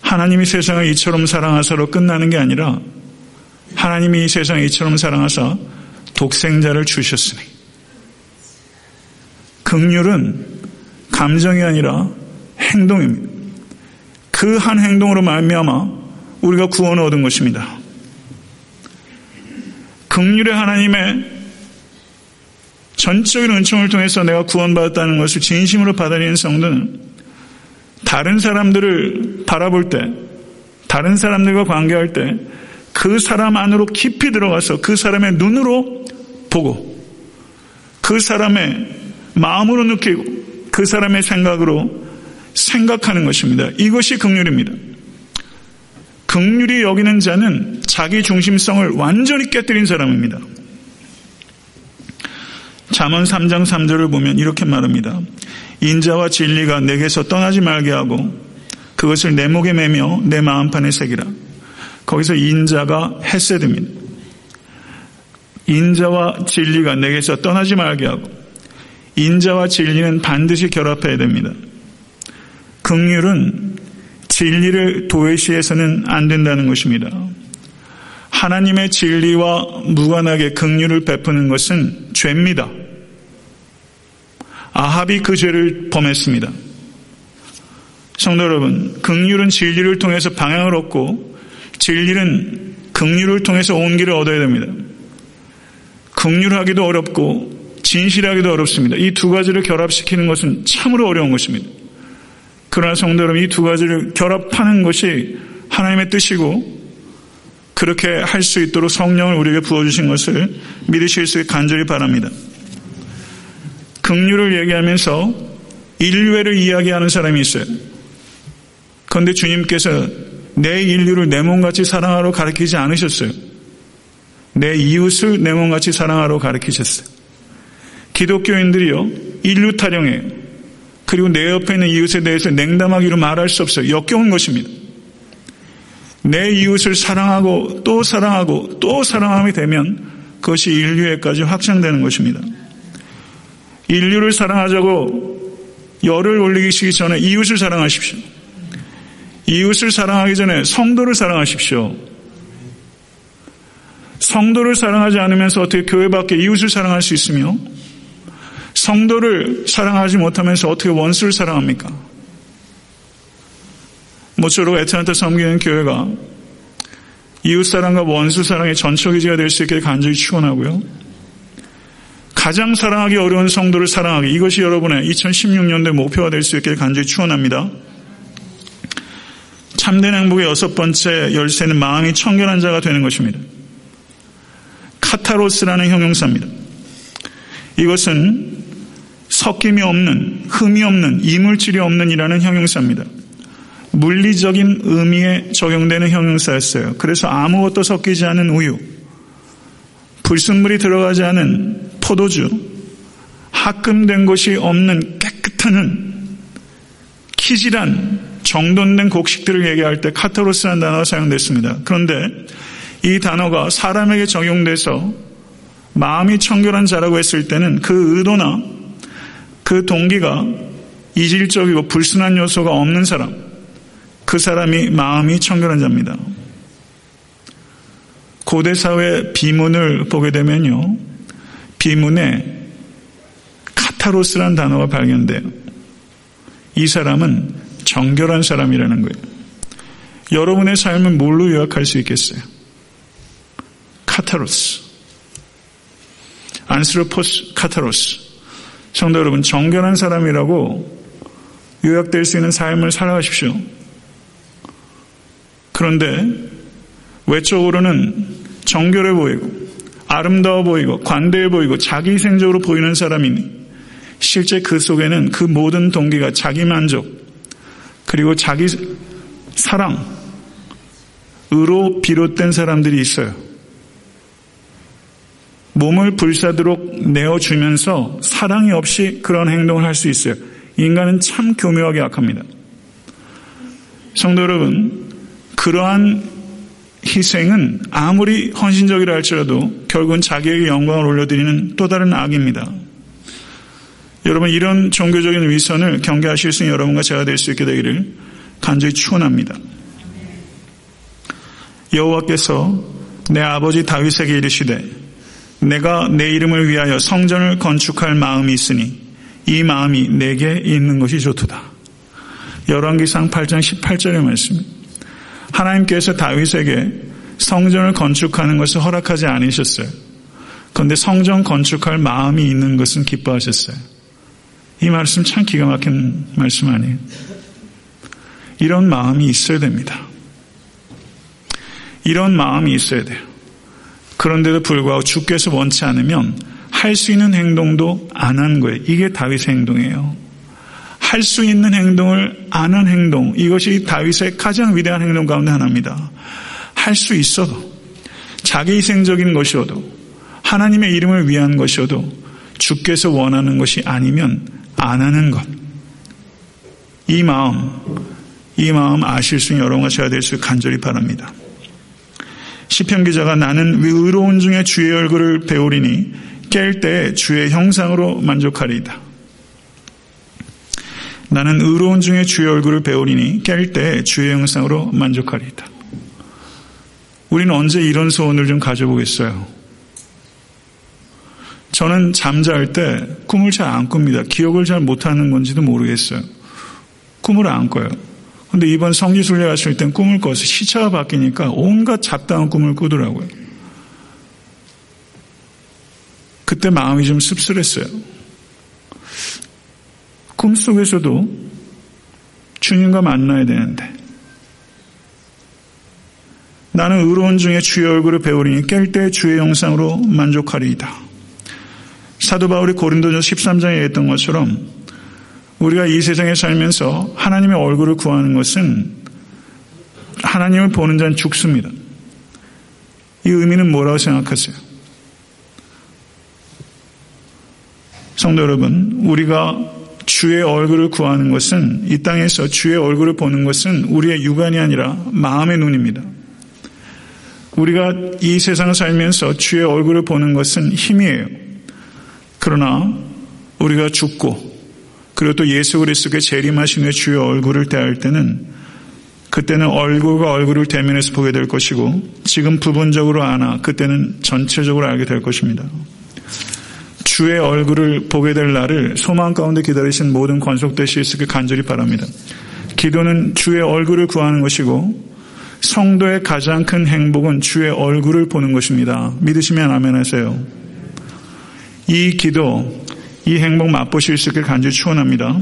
하나님이 세상을 이처럼 사랑하사로 끝나는 게 아니라 하나님이 이 세상을 이처럼 사랑하사 독생자를 주셨으니 극률은 감정이 아니라 행동입니다. 그 한 행동으로 말미암아 우리가 구원을 얻은 것입니다. 극률의 하나님의 전적인 은총을 통해서 내가 구원받았다는 것을 진심으로 받아들이는 성도는 다른 사람들을 바라볼 때, 다른 사람들과 관계할 때, 그 사람 안으로 깊이 들어가서 그 사람의 눈으로 보고, 그 사람의 마음으로 느끼고, 그 사람의 생각으로 생각하는 것입니다. 이것이 극률입니다. 극률이 여기는 자는 자기 중심성을 완전히 깨뜨린 사람입니다. 잠언 3장 3절을 보면 이렇게 말합니다. 인자와 진리가 내게서 떠나지 말게 하고 그것을 내 목에 매며 내 마음판에 새기라. 거기서 인자가 햇세듭니다. 인자와 진리가 내게서 떠나지 말게 하고 인자와 진리는 반드시 결합해야 됩니다. 극률은 진리를 도외시해서는 안 된다는 것입니다. 하나님의 진리와 무관하게 극률을 베푸는 것은 죄입니다. 아합이 그 죄를 범했습니다. 성도 여러분, 극률은 진리를 통해서 방향을 얻고 진리는 극률을 통해서 온기를 얻어야 됩니다. 극률하기도 어렵고 진실하기도 어렵습니다. 이 두 가지를 결합시키는 것은 참으로 어려운 것입니다. 그러나 성도 여러분 이 두 가지를 결합하는 것이 하나님의 뜻이고 그렇게 할 수 있도록 성령을 우리에게 부어주신 것을 믿으실 수 간절히 바랍니다. 긍휼을 얘기하면서 인류애를 이야기하는 사람이 있어요. 그런데 주님께서 내 인류를 내 몸같이 사랑하러 가르치지 않으셨어요. 내 이웃을 내 몸같이 사랑하러 가르치셨어요. 기독교인들이요, 인류 타령해요. 그리고 내 옆에 있는 이웃에 대해서 냉담하기로 말할 수 없어요. 역겨운 것입니다. 내 이웃을 사랑하고 또 사랑하고 또 사랑함이 되면 그것이 인류에까지 확장되는 것입니다. 인류를 사랑하자고 열을 올리기 전에 이웃을 사랑하십시오. 이웃을 사랑하기 전에 성도를 사랑하십시오. 성도를 사랑하지 않으면서 어떻게 교회 밖에 이웃을 사랑할 수 있으며 성도를 사랑하지 못하면서 어떻게 원수를 사랑합니까? 모쪼록 애틀란타 섬기는 교회가 이웃사랑과 원수사랑의 전초기지가 될 수 있게 간절히 축원하고요. 가장 사랑하기 어려운 성도를 사랑하기 이것이 여러분의 2016년도의 목표가 될 수 있게 간절히 축원합니다. 참된 행복의 여섯 번째 열쇠는 마음이 청결한 자가 되는 것입니다. 카타로스라는 형용사입니다. 이것은 섞임이 없는, 흠이 없는, 이물질이 없는 이라는 형용사입니다. 물리적인 의미에 적용되는 형용사였어요. 그래서 아무것도 섞이지 않은 우유, 불순물이 들어가지 않은 포도주, 합금된 것이 없는 깨끗한 키질한 정돈된 곡식들을 얘기할 때 카타로스라는 단어가 사용됐습니다. 그런데 이 단어가 사람에게 적용돼서 마음이 청결한 자라고 했을 때는 그 의도나 그 동기가 이질적이고 불순한 요소가 없는 사람, 그 사람이 마음이 청결한 자입니다. 고대 사회 비문을 보게 되면요. 비문에 카타로스란 단어가 발견돼요. 이 사람은 정결한 사람이라는 거예요. 여러분의 삶은 뭘로 요약할 수 있겠어요? 카타로스. 안스로포스 카타로스. 성도 여러분, 정결한 사람이라고 요약될 수 있는 삶을 살아가십시오. 그런데 외적으로는 정결해 보이고 아름다워 보이고 관대해 보이고 자기생적으로 보이는 사람이니 실제 그 속에는 그 모든 동기가 자기 만족 그리고 자기 사랑 으로 비롯된 사람들이 있어요. 몸을 불사도록 내어주면서 사랑이 없이 그런 행동을 할 수 있어요. 인간은 참 교묘하게 약합니다. 성도 여러분, 그러한 희생은 아무리 헌신적이라 할지라도 결국은 자기에게 영광을 올려드리는 또 다른 악입니다. 여러분 이런 종교적인 위선을 경계하실 수 있는 여러분과 제가 될 수 있게 되기를 간절히 축원합니다. 여호와께서 내 아버지 다윗에게 이르시되 내가 내 이름을 위하여 성전을 건축할 마음이 있으니 이 마음이 내게 있는 것이 좋도다. 열왕기상 8장 18절의 말씀. 하나님께서 다윗에게 성전을 건축하는 것을 허락하지 않으셨어요. 그런데 성전 건축할 마음이 있는 것은 기뻐하셨어요. 이 말씀 참 기가 막힌 말씀 아니에요. 이런 마음이 있어야 됩니다. 이런 마음이 있어야 돼요. 그런데도 불구하고 주께서 원치 않으면 할 수 있는 행동도 안 한 거예요. 이게 다윗의 행동이에요. 할 수 있는 행동을 안 한 행동. 이것이 다윗의 가장 위대한 행동 가운데 하나입니다. 할 수 있어도 자기 희생적인 것이어도 하나님의 이름을 위한 것이어도 주께서 원하는 것이 아니면 안 하는 것. 이 마음, 이 마음 아실 수 있는 여러분과 제가 될 수 간절히 바랍니다. 시편 기자가 나는 의로운 중에 주의 얼굴을 배우리니 깰 때 주의 형상으로 만족하리이다. 나는 의로운 중에 주의 얼굴을 배우리니 깰 때 주의 형상으로 만족하리이다. 우리는 언제 이런 소원을 좀 가져보겠어요? 저는 잠잘 때 꿈을 잘 안 꿉니다. 기억을 잘 못하는 건지도 모르겠어요. 꿈을 안 꿔요. 근데 이번 성지순례 갔을 땐 꿈을 꿔서 시차가 바뀌니까 온갖 잡다한 꿈을 꾸더라고요. 그때 마음이 좀 씁쓸했어요. 꿈 속에서도 주님과 만나야 되는데 나는 의로운 중에 주의 얼굴을 배우리니 깰 때 주의 영상으로 만족하리이다. 사도 바울이 고린도전 13장에 얘기했던 것처럼 우리가 이 세상에 살면서 하나님의 얼굴을 구하는 것은 하나님을 보는 자는 죽습니다. 이 의미는 뭐라고 생각하세요? 성도 여러분, 우리가 주의 얼굴을 구하는 것은 이 땅에서 주의 얼굴을 보는 것은 우리의 육안이 아니라 마음의 눈입니다. 우리가 이 세상을 살면서 주의 얼굴을 보는 것은 힘이에요. 그러나 우리가 죽고 그리고 또 예수 그리스도께 재림하신 후에 주의 얼굴을 대할 때는 그때는 얼굴과 얼굴을 대면해서 보게 될 것이고 지금 부분적으로 아나 그때는 전체적으로 알게 될 것입니다. 주의 얼굴을 보게 될 날을 소망 가운데 기다리신 모든 수 있게 간절히 바랍니다. 기도는 주의 얼굴을 구하는 것이고 성도의 가장 큰 행복은 주의 얼굴을 보는 것입니다. 믿으시면 아멘 하세요. 이 기도, 이 행복 맛보실 수 있게 간절히 추원합니다.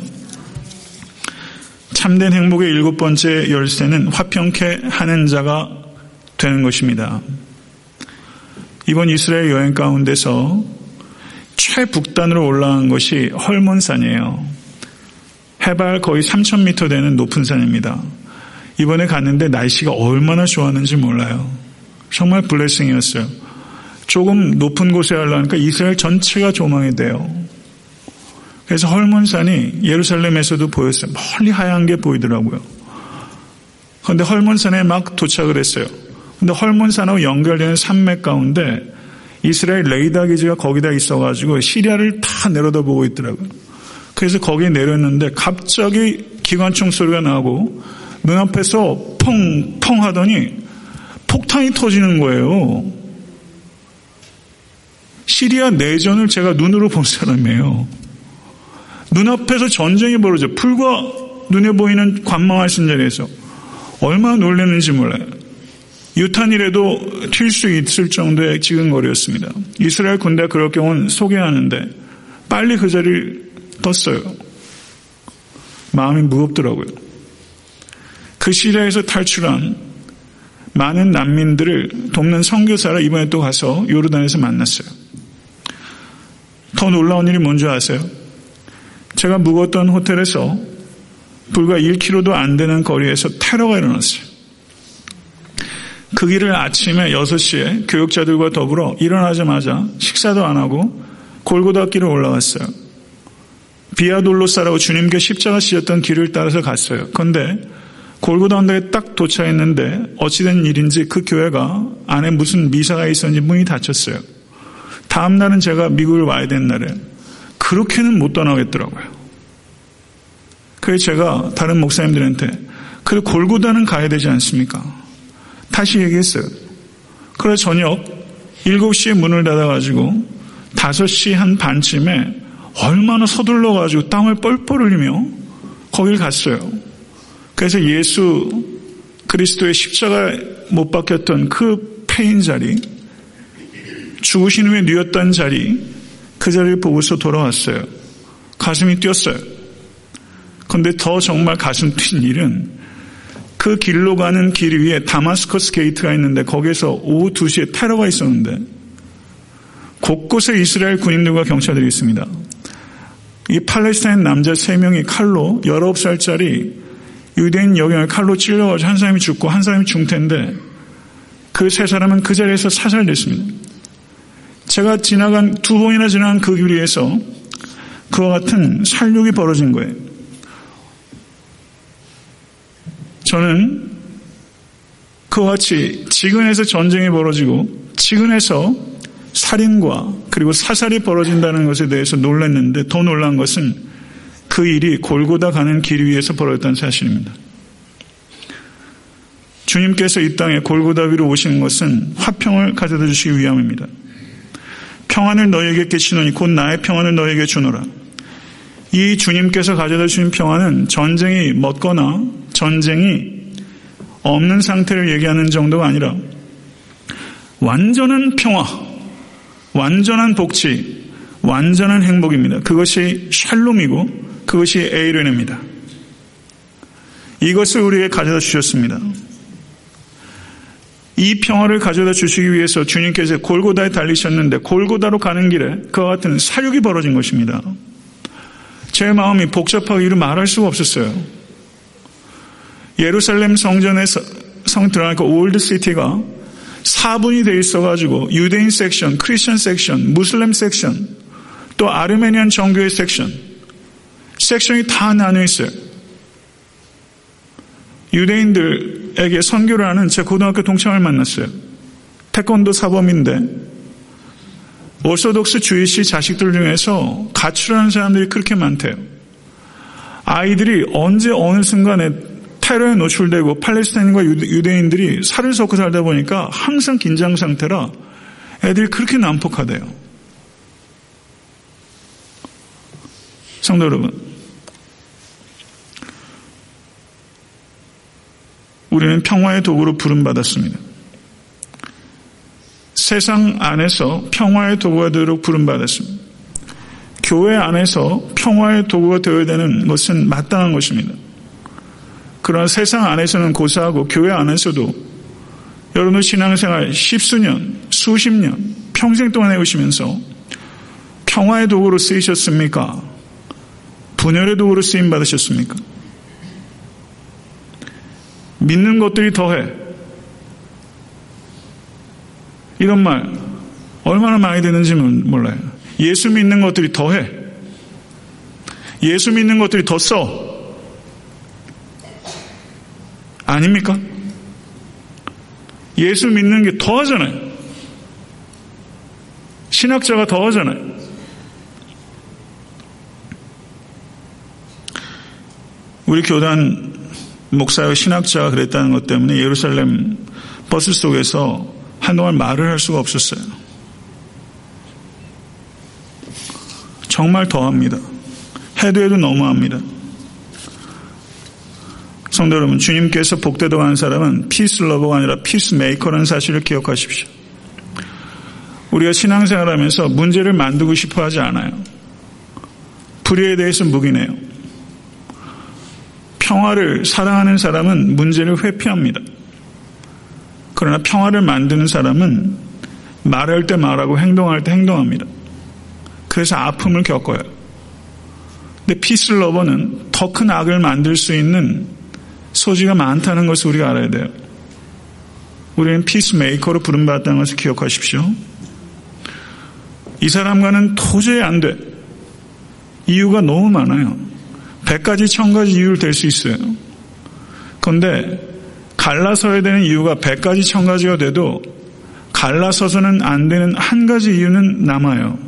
참된 행복의 일곱 번째 열쇠는 화평케 하는 자가 되는 것입니다. 이번 이스라엘 여행 가운데서 최북단으로 올라간 것이 헐몬산이에요. 해발 거의 3,000m 되는 높은 산입니다. 이번에 갔는데 날씨가 얼마나 좋았는지 몰라요. 정말 블레싱이었어요. 조금 높은 곳에 하려니까 이스라엘 전체가 조망이 돼요. 그래서 헐몬산이 예루살렘에서도 보였어요. 멀리 하얀 게 보이더라고요. 그런데 헐몬산에 막 도착을 했어요. 근데 헐몬산하고 연결되는 산맥 가운데 이스라엘 레이더 기지가 거기다 있어가지고 시리아를 다 내려다보고 있더라고요. 그래서 거기에 내렸는데 갑자기 기관총 소리가 나고 눈앞에서 펑펑 하더니 폭탄이 터지는 거예요. 시리아 내전을 제가 눈으로 본 사람이에요. 눈앞에서 전쟁이 벌어져 풀과 눈에 보이는 관망하신 자리에서 얼마나 놀랐는지 몰라요. 유탄이라도 튈 수 있을 정도의 지근거리였습니다. 이스라엘 군대가 그럴 경우는 소개하는데 빨리 그 자리를 떴어요. 마음이 무겁더라고요. 그 시리아에서 탈출한 많은 난민들을 돕는 선교사를 이번에 또 가서 요르단에서 만났어요. 더 놀라운 일이 뭔지 아세요? 제가 묵었던 호텔에서 불과 1km도 안 되는 거리에서 테러가 일어났어요. 그 길을 아침에 6시에 교육자들과 더불어 일어나자마자 식사도 안 하고 골고다 길을 올라갔어요. 비아돌로사라고 주님께 십자가 씌었던 길을 따라서 갔어요. 그런데 골고다 언덕에 딱 도착했는데 어찌된 일인지 그 교회가 안에 무슨 미사가 있었는지 문이 닫혔어요. 다음 날은 제가 미국을 와야 되는 날에 그렇게는 못 떠나겠더라고요. 그래서 제가 다른 목사님들한테 그 골고다는 가야 되지 않습니까? 다시 얘기했어요. 그래서 저녁 7시에 문을 닫아가지고 5시 한 반쯤에 얼마나 서둘러가지고 땀을 뻘뻘 흘리며 거길 갔어요. 그래서 예수 그리스도의 십자가 못 박혔던 그 패인 자리, 죽으신 후에 누였던 자리, 그 자리를 보고서 돌아왔어요. 가슴이 뛰었어요. 그런데 더 정말 가슴 뛴 일은 그 길로 가는 길 위에 다마스커스 게이트가 있는데 거기에서 오후 2시에 테러가 있었는데 곳곳에 이스라엘 군인들과 경찰들이 있습니다. 이 팔레스타인 남자 3명이 칼로 19살짜리 유대인 여경을 칼로 찔러가지고 한 사람이 죽고 한 사람이 중태인데 그 세 사람은 그 자리에서 사살됐습니다. 제가 지나간 두 번이나 지나간 그 길에서 그와 같은 살육이 벌어진 거예요. 저는 그와 같이 지근에서 전쟁이 벌어지고 지근에서 살인과 그리고 사살이 벌어진다는 것에 대해서 놀랐는데 더 놀란 것은 그 일이 골고다 가는 길 위에서 벌어졌다는 사실입니다. 주님께서 이 땅에 골고다 위로 오신 것은 화평을 가져다 주시기 위함입니다. 평안을 너에게 깨치노니 곧 나의 평안을 너에게 주노라. 이 주님께서 가져다 주신 평안은 전쟁이 멎거나 전쟁이 없는 상태를 얘기하는 정도가 아니라 완전한 평화, 완전한 복지, 완전한 행복입니다. 그것이 샬롬이고 그것이 에이른입니다. 이것을 우리에게 가져다 주셨습니다. 이 평화를 가져다 주시기 위해서 주님께서 골고다에 달리셨는데 골고다로 가는 길에 그와 같은 사륙이 벌어진 것입니다. 제 마음이 복잡하고 이루 말할 수가 없었어요. 예루살렘 성전에서 성 들어가니까 Old City가 4분이 되어 있어가지고 유대인 섹션, 크리스천 섹션, 무슬림 섹션, 또 Armenian 정교회 section, section이 다 나뉘어 있어요. 유대인들 에게 선교를 하는 제 고등학교 동창을 만났어요. 태권도 사범인데 Orthodox Jewish 자식들 중에서 가출하는 사람들이 그렇게 많대요. 아이들이 언제 어느 순간에 테러에 노출되고 팔레스타인과 유대인들이 살을 섞고 살다 보니까 항상 긴장 상태라 애들이 그렇게 난폭하대요. 성도 여러분, 우리는 평화의 도구로 부름받았습니다. 세상 안에서 평화의 도구가 되도록 부름받았습니다. 교회 안에서 평화의 도구가 되어야 되는 것은 마땅한 것입니다. 그러나 세상 안에서는 고사하고 교회 안에서도 여러분의 신앙생활 십수년, 수십 년, 평생 동안 해오시면서 평화의 도구로 쓰이셨습니까? 분열의 도구로 쓰임 받으셨습니까? 믿는 것들이 더해. 이런 말 얼마나 많이 되는지 몰라요. 예수 믿는 것들이 더해. 예수 믿는 것들이 더 써. 아닙니까? 예수 믿는 게 더하잖아요. 신학자가 더하잖아요. 우리 교단 목사와 신학자가 그랬다는 것 때문에 예루살렘 버스 속에서 한동안 말을 할 수가 없었어요. 정말 더합니다. 해도 해도 너무합니다. 성도 여러분, 주님께서 복되다고 하는 사람은 peace lover가 아니라 peacemaker라는 사실을 기억하십시오. 우리가 신앙생활 하면서 문제를 만들고 싶어 하지 않아요. 불의에 대해서 묵인해요. 평화를 사랑하는 사람은 문제를 회피합니다. 그러나 평화를 만드는 사람은 말할 때 말하고 행동할 때 행동합니다. 그래서 아픔을 겪어요. 근데 peace lover는 더 큰 악을 만들 수 있는 소지가 많다는 것을 우리가 알아야 돼요. 우리는 peacemaker로 부름받았다는 것을 기억하십시오. 이 사람과는 도저히 안 돼. 이유가 너무 많아요. 100가지, 1000가지 이유를 댈수 있어요. 그런데 갈라서야 되는 이유가 100가지, 1000가지가 돼도 갈라서서는 안 되는 한 가지 이유는 남아요.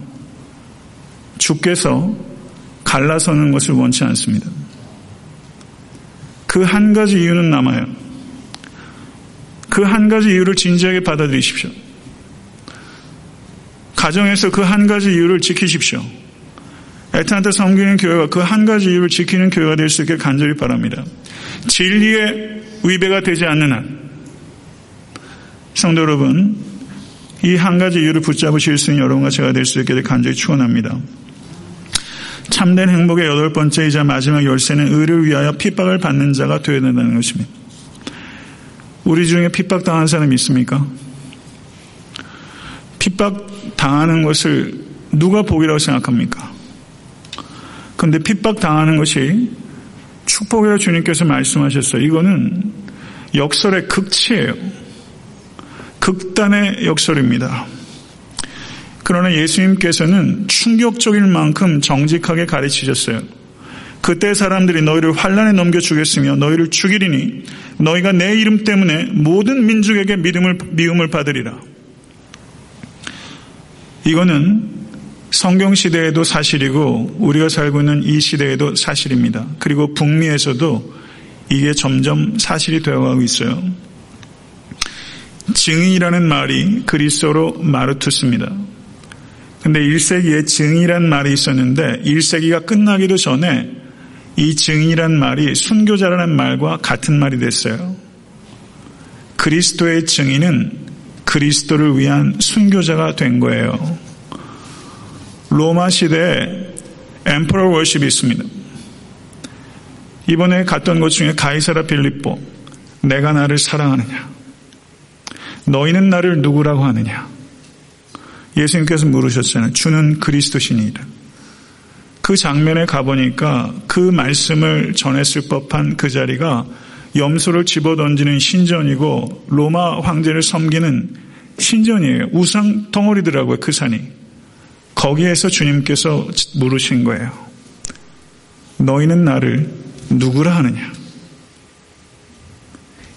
주께서 갈라서는 것을 원치 않습니다. 그 한 가지 이유는 남아요. 그 한 가지 이유를 진지하게 받아들이십시오. 가정에서 그 한 가지 이유를 지키십시오. 애타한테 섬기는 교회가 그 한 가지 이유를 지키는 교회가 될 수 있게 간절히 바랍니다. 진리의 위배가 되지 않는 한 성도 여러분 이 한 가지 이유를 붙잡으실 수 있는 여러분과 제가 될 수 있게 간절히 축원합니다. 참된 행복의 여덟 번째이자 마지막 열쇠는 의를 위하여 핍박을 받는 자가 되어야 된다는 것입니다. 우리 중에 핍박 당한 사람 있습니까? 핍박 당하는 것을 누가 복이라고 생각합니까? 그런데 핍박 당하는 것이 축복이라고 주님께서 말씀하셨어요. 이거는 역설의 극치예요. 극단의 역설입니다. 그러나 예수님께서는 충격적일 만큼 정직하게 가르치셨어요. 그때 사람들이 너희를 환란에 넘겨 주겠으며 너희를 죽이리니 너희가 내 이름 때문에 모든 민족에게 믿음을 미움을 받으리라. 이거는 성경 시대에도 사실이고 우리가 살고 있는 이 시대에도 사실입니다. 그리고 북미에서도 이게 점점 사실이 되어가고 있어요. 증인이라는 말이 그리스어로 마르투스입니다. 근데 1세기에 증이란 말이 있었는데 1세기가 끝나기도 전에 이 증이란 말이 순교자라는 말과 같은 말이 됐어요. 그리스도의 증인은 그리스도를 위한 순교자가 된 거예요. 로마 시대에 엠퍼러 월십이 있습니다. 이번에 갔던 곳 중에 가이사라 빌립보, 내가 나를 사랑하느냐? 너희는 나를 누구라고 하느냐? 예수님께서 물으셨잖아요. 주는 그리스도시니이다. 그 장면에 가보니까 그 말씀을 전했을 법한 그 자리가 염소를 집어던지는 신전이고 로마 황제를 섬기는 신전이에요. 우상 덩어리더라고요. 그 산이. 거기에서 주님께서 물으신 거예요. 너희는 나를 누구라 하느냐?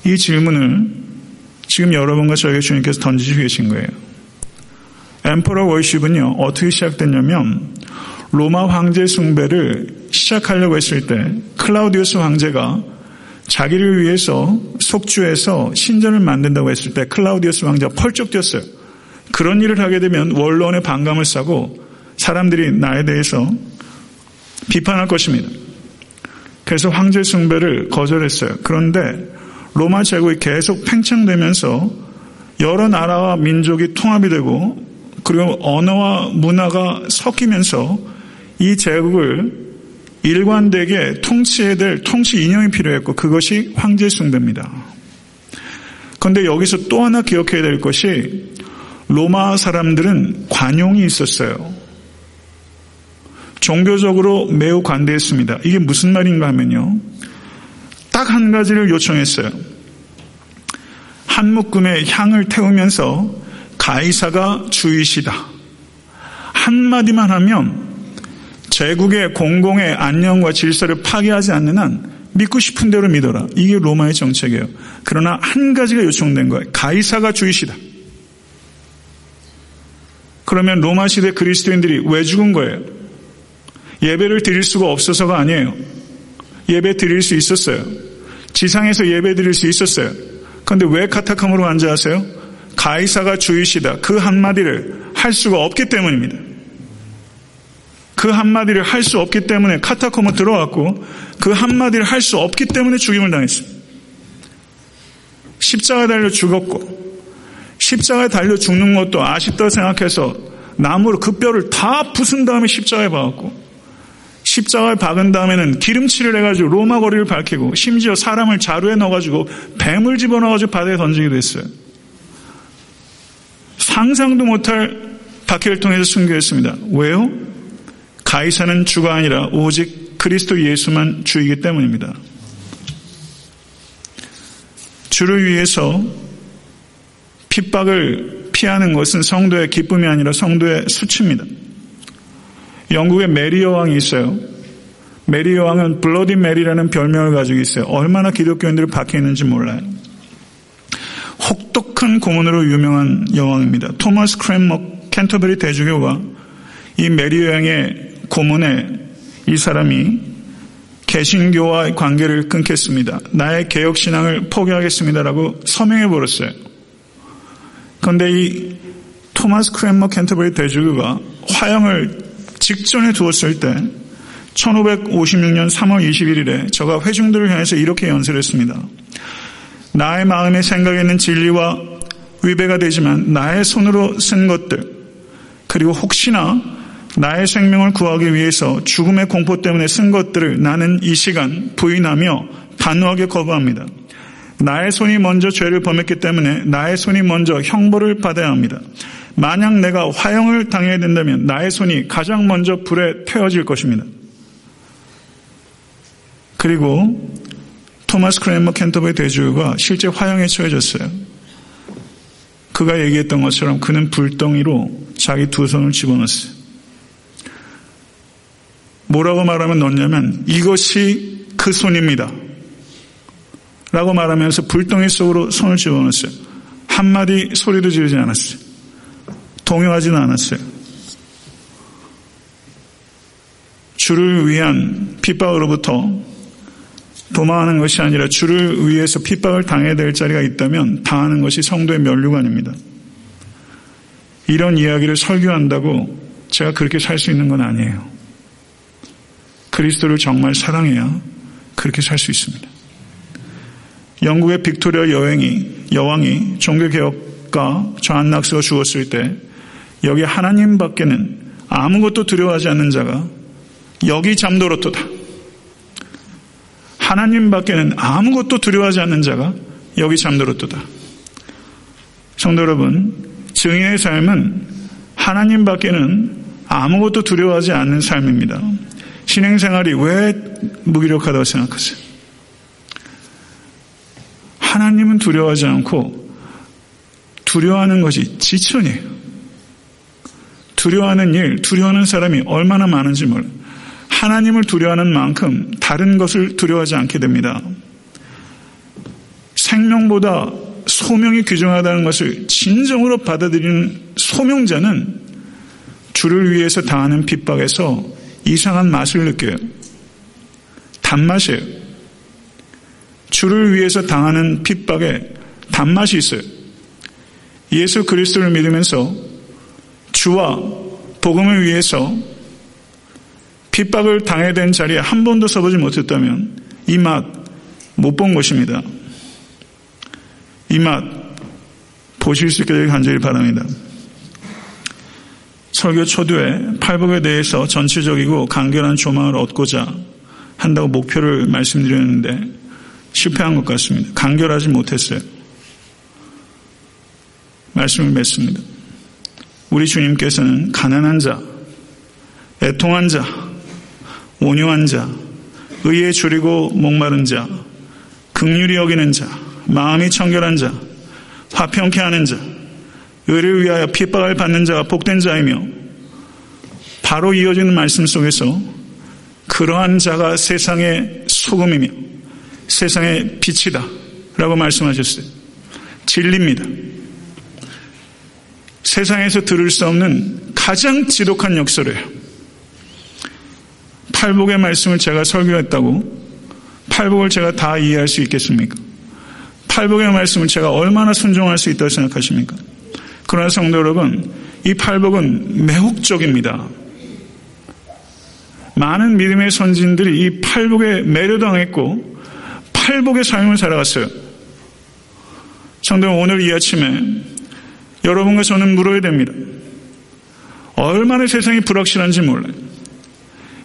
이 질문을 지금 여러분과 저에게 주님께서 던지시고 계신 거예요. 엠퍼러 월십은요, 어떻게 시작됐냐면, 로마 황제 숭배를 시작하려고 했을 때, 클라우디우스 황제가 자기를 위해서 속주에서 신전을 만든다고 했을 때, 클라우디우스 황제가 펄쩍 뛰었어요. 그런 일을 하게 되면 원론의 반감을 싸고 사람들이 나에 대해서 비판할 것입니다. 그래서 황제 숭배를 거절했어요. 그런데 로마 제국이 계속 팽창되면서 여러 나라와 민족이 통합이 되고 그리고 언어와 문화가 섞이면서 이 제국을 일관되게 통치해야 될 통치 인형이 필요했고 그것이 황제 숭배입니다. 그런데 여기서 또 하나 기억해야 될 것이 로마 사람들은 관용이 있었어요. 종교적으로 매우 관대했습니다. 이게 무슨 말인가 하면요. 딱 한 가지를 요청했어요. 한 묶음의 향을 태우면서 가이사가 주이시다. 한마디만 하면 제국의 공공의 안녕과 질서를 파괴하지 않는 한 믿고 싶은 대로 믿어라. 이게 로마의 정책이에요. 그러나 한 가지가 요청된 거예요. 가이사가 주이시다. 그러면 로마 시대 그리스도인들이 왜 죽은 거예요? 예배를 드릴 수가 없어서가 아니에요. 예배 드릴 수 있었어요. 지상에서 예배 드릴 수 있었어요. 그런데 왜 카타콤으로 앉아하세요? 가이사가 주이시다. 그 한마디를 할 수가 없기 때문입니다. 그 한마디를 할 수 없기 때문에 카타콤으로 들어왔고 그 한마디를 할 수 없기 때문에 죽임을 당했습니다. 십자가 달려 죽었고 십자가에 달려 죽는 것도 아쉽다고 생각해서 나무로 그 뼈를 다 부순 다음에 십자가에 박았고 십자가에 박은 다음에는 기름칠을 해가지고 로마 거리를 밝히고 심지어 사람을 자루에 넣어가지고 뱀을 집어넣어가지고 바다에 던지기도 했어요. 상상도 못할 박해를 통해서 순교했습니다. 왜요? 가이사는 주가 아니라 오직 그리스도 예수만 주이기 때문입니다. 주를 위해서 핍박을 피하는 것은 성도의 기쁨이 아니라 성도의 수치입니다. 영국에 메리 여왕이 있어요. 메리 여왕은 Bloody Mary라는 별명을 가지고 있어요. 얼마나 기독교인들이 박해했는지 몰라요. 혹독한 고문으로 유명한 여왕입니다. 토마스 크랜머 캔터베리 대주교가 이 메리 여왕의 고문에 이 사람이 개신교와의 관계를 끊겠습니다. 나의 개혁신앙을 포기하겠습니다라고 서명해 버렸어요. 그런데 이 토마스 크랜머 캔터베리 대주교가 화형을 직전에 두었을 때 1556년 3월 21일에 저가 회중들을 향해서 이렇게 연설했습니다. 나의 마음의 생각에 있는 진리와 위배가 되지만 나의 손으로 쓴 것들 그리고 혹시나 나의 생명을 구하기 위해서 죽음의 공포 때문에 쓴 것들을 나는 이 시간 부인하며 단호하게 거부합니다. 나의 손이 먼저 죄를 범했기 때문에 나의 손이 먼저 형벌을 받아야 합니다. 만약 내가 화형을 당해야 된다면 나의 손이 가장 먼저 불에 태워질 것입니다. 그리고 토마스 크레머 켄터베리 대주가 실제 화형에 처해졌어요. 그가 얘기했던 것처럼 그는 불덩이로 자기 두 손을 집어넣었어요. 뭐라고 말하면 넣냐면 이것이 그 손입니다. 라고 말하면서 불덩이 속으로 손을 집어넣었어요. 한마디 소리도 지르지 않았어요. 동요하지는 않았어요. 주를 위한 핍박으로부터 도망하는 것이 아니라 주를 위해서 핍박을 당해야 될 자리가 있다면 당하는 것이 성도의 면류관입니다. 이런 이야기를 설교한다고 제가 그렇게 살 수 있는 건 아니에요. 그리스도를 정말 사랑해야 그렇게 살 수 있습니다. 영국의 빅토리아 여행이 여왕이 종교개혁가 존 낙스가 죽었을 때 여기 하나님 밖에는 아무것도 두려워하지 않는 자가 여기 잠들었도다. 하나님 밖에는 아무것도 두려워하지 않는 자가 여기 잠들었도다. 성도 여러분, 증인의 삶은 하나님 밖에는 아무것도 두려워하지 않는 삶입니다. 신행생활이 왜 무기력하다고 생각하세요? 하나님은 두려워하지 않고 두려워하는 것이 지천이에요. 두려워하는 일, 두려워하는 사람이 얼마나 많은지 몰라요. 하나님을 두려워하는 만큼 다른 것을 두려워하지 않게 됩니다. 생명보다 소명이 귀중하다는 것을 진정으로 받아들이는 소명자는 주를 위해서 당하는 핍박에서 이상한 맛을 느껴요. 단맛이에요. 주를 위해서 당하는 핍박에 단맛이 있어요. 예수 그리스도를 믿으면서 주와 복음을 위해서 핍박을 당해야 되는 자리에 한 번도 서보지 못했다면 이 맛 못 본 것입니다. 이 맛 보실 수 있게 되길 간절히 바랍니다. 설교 초두에 팔복에 대해서 전체적이고 간결한 조망을 얻고자 한다고 목표를 말씀드렸는데 실패한 것 같습니다. 간결하지 못했어요. 말씀을 맺습니다. 우리 주님께서는 가난한 자, 애통한 자, 온유한 자, 의에 줄이고 목마른 자, 극률이 여기는 자, 마음이 청결한 자, 화평케 하는 자, 의를 위하여 핍박을 받는 자가 복된 자이며 바로 이어지는 말씀 속에서 그러한 자가 세상의 소금이며 세상의 빛이다 라고 말씀하셨어요. 진리입니다. 세상에서 들을 수 없는 가장 지독한 역설이에요. 팔복의 말씀을 제가 설교했다고 팔복을 제가 다 이해할 수 있겠습니까? 팔복의 말씀을 제가 얼마나 순종할 수 있다고 생각하십니까? 그러나 성도 여러분, 이 팔복은 매혹적입니다. 많은 믿음의 선진들이 이 팔복에 매료당했고 팔복의 삶을 살아갔어요. 성도 오늘 이 아침에 여러분과 저는 물어야 됩니다. 얼마나 세상이 불확실한지 몰라요.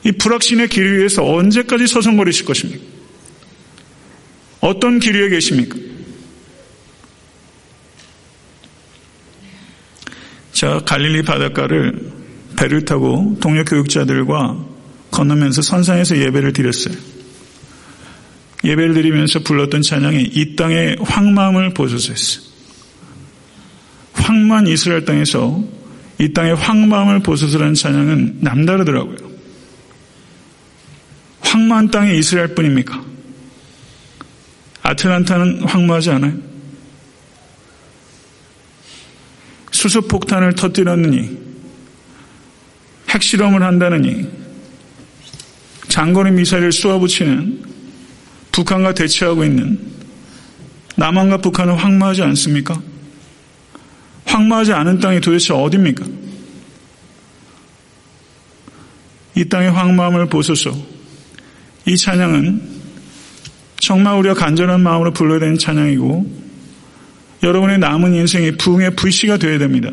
이 불확신의 길 위에서 언제까지 서성거리실 것입니까? 어떤 길 위에 계십니까? 자, 갈릴리 바닷가를 배를 타고 동료 교육자들과 건너면서 선상에서 예배를 드렸어요. 예배를 드리면서 불렀던 찬양이 이 땅의 황마음을 보소서였어요. 황만 이스라엘 땅에서 이 땅의 황마음을 보소서라는 찬양은 남다르더라고요. 황만 땅의 이스라엘 뿐입니까? 아틀란타는 황무하지 않아요? 수소폭탄을 터뜨렸느니, 핵실험을 한다느니, 장거리 미사일을 쏘아붙이는 북한과 대치하고 있는 남한과 북한은 황무하지 않습니까? 황무하지 않은 땅이 도대체 어디입니까? 이 땅의 황마음을 보소서. 이 찬양은 정말 우리가 간절한 마음으로 불러야 되는 찬양이고 여러분의 남은 인생이 부흥의 불씨가 되어야 됩니다.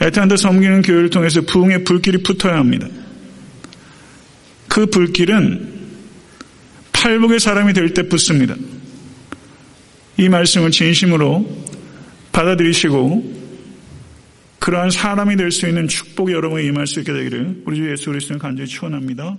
애타한테 섬기는 교회를 통해서 부흥의 불길이 붙어야 합니다. 그 불길은 팔복의 사람이 될 때 붙습니다. 이 말씀을 진심으로 받아들이시고 그러한 사람이 될 수 있는 축복이 여러분에 임할 수 있게 되기를 우리 주 예수 그리스도는 간절히 축원합니다.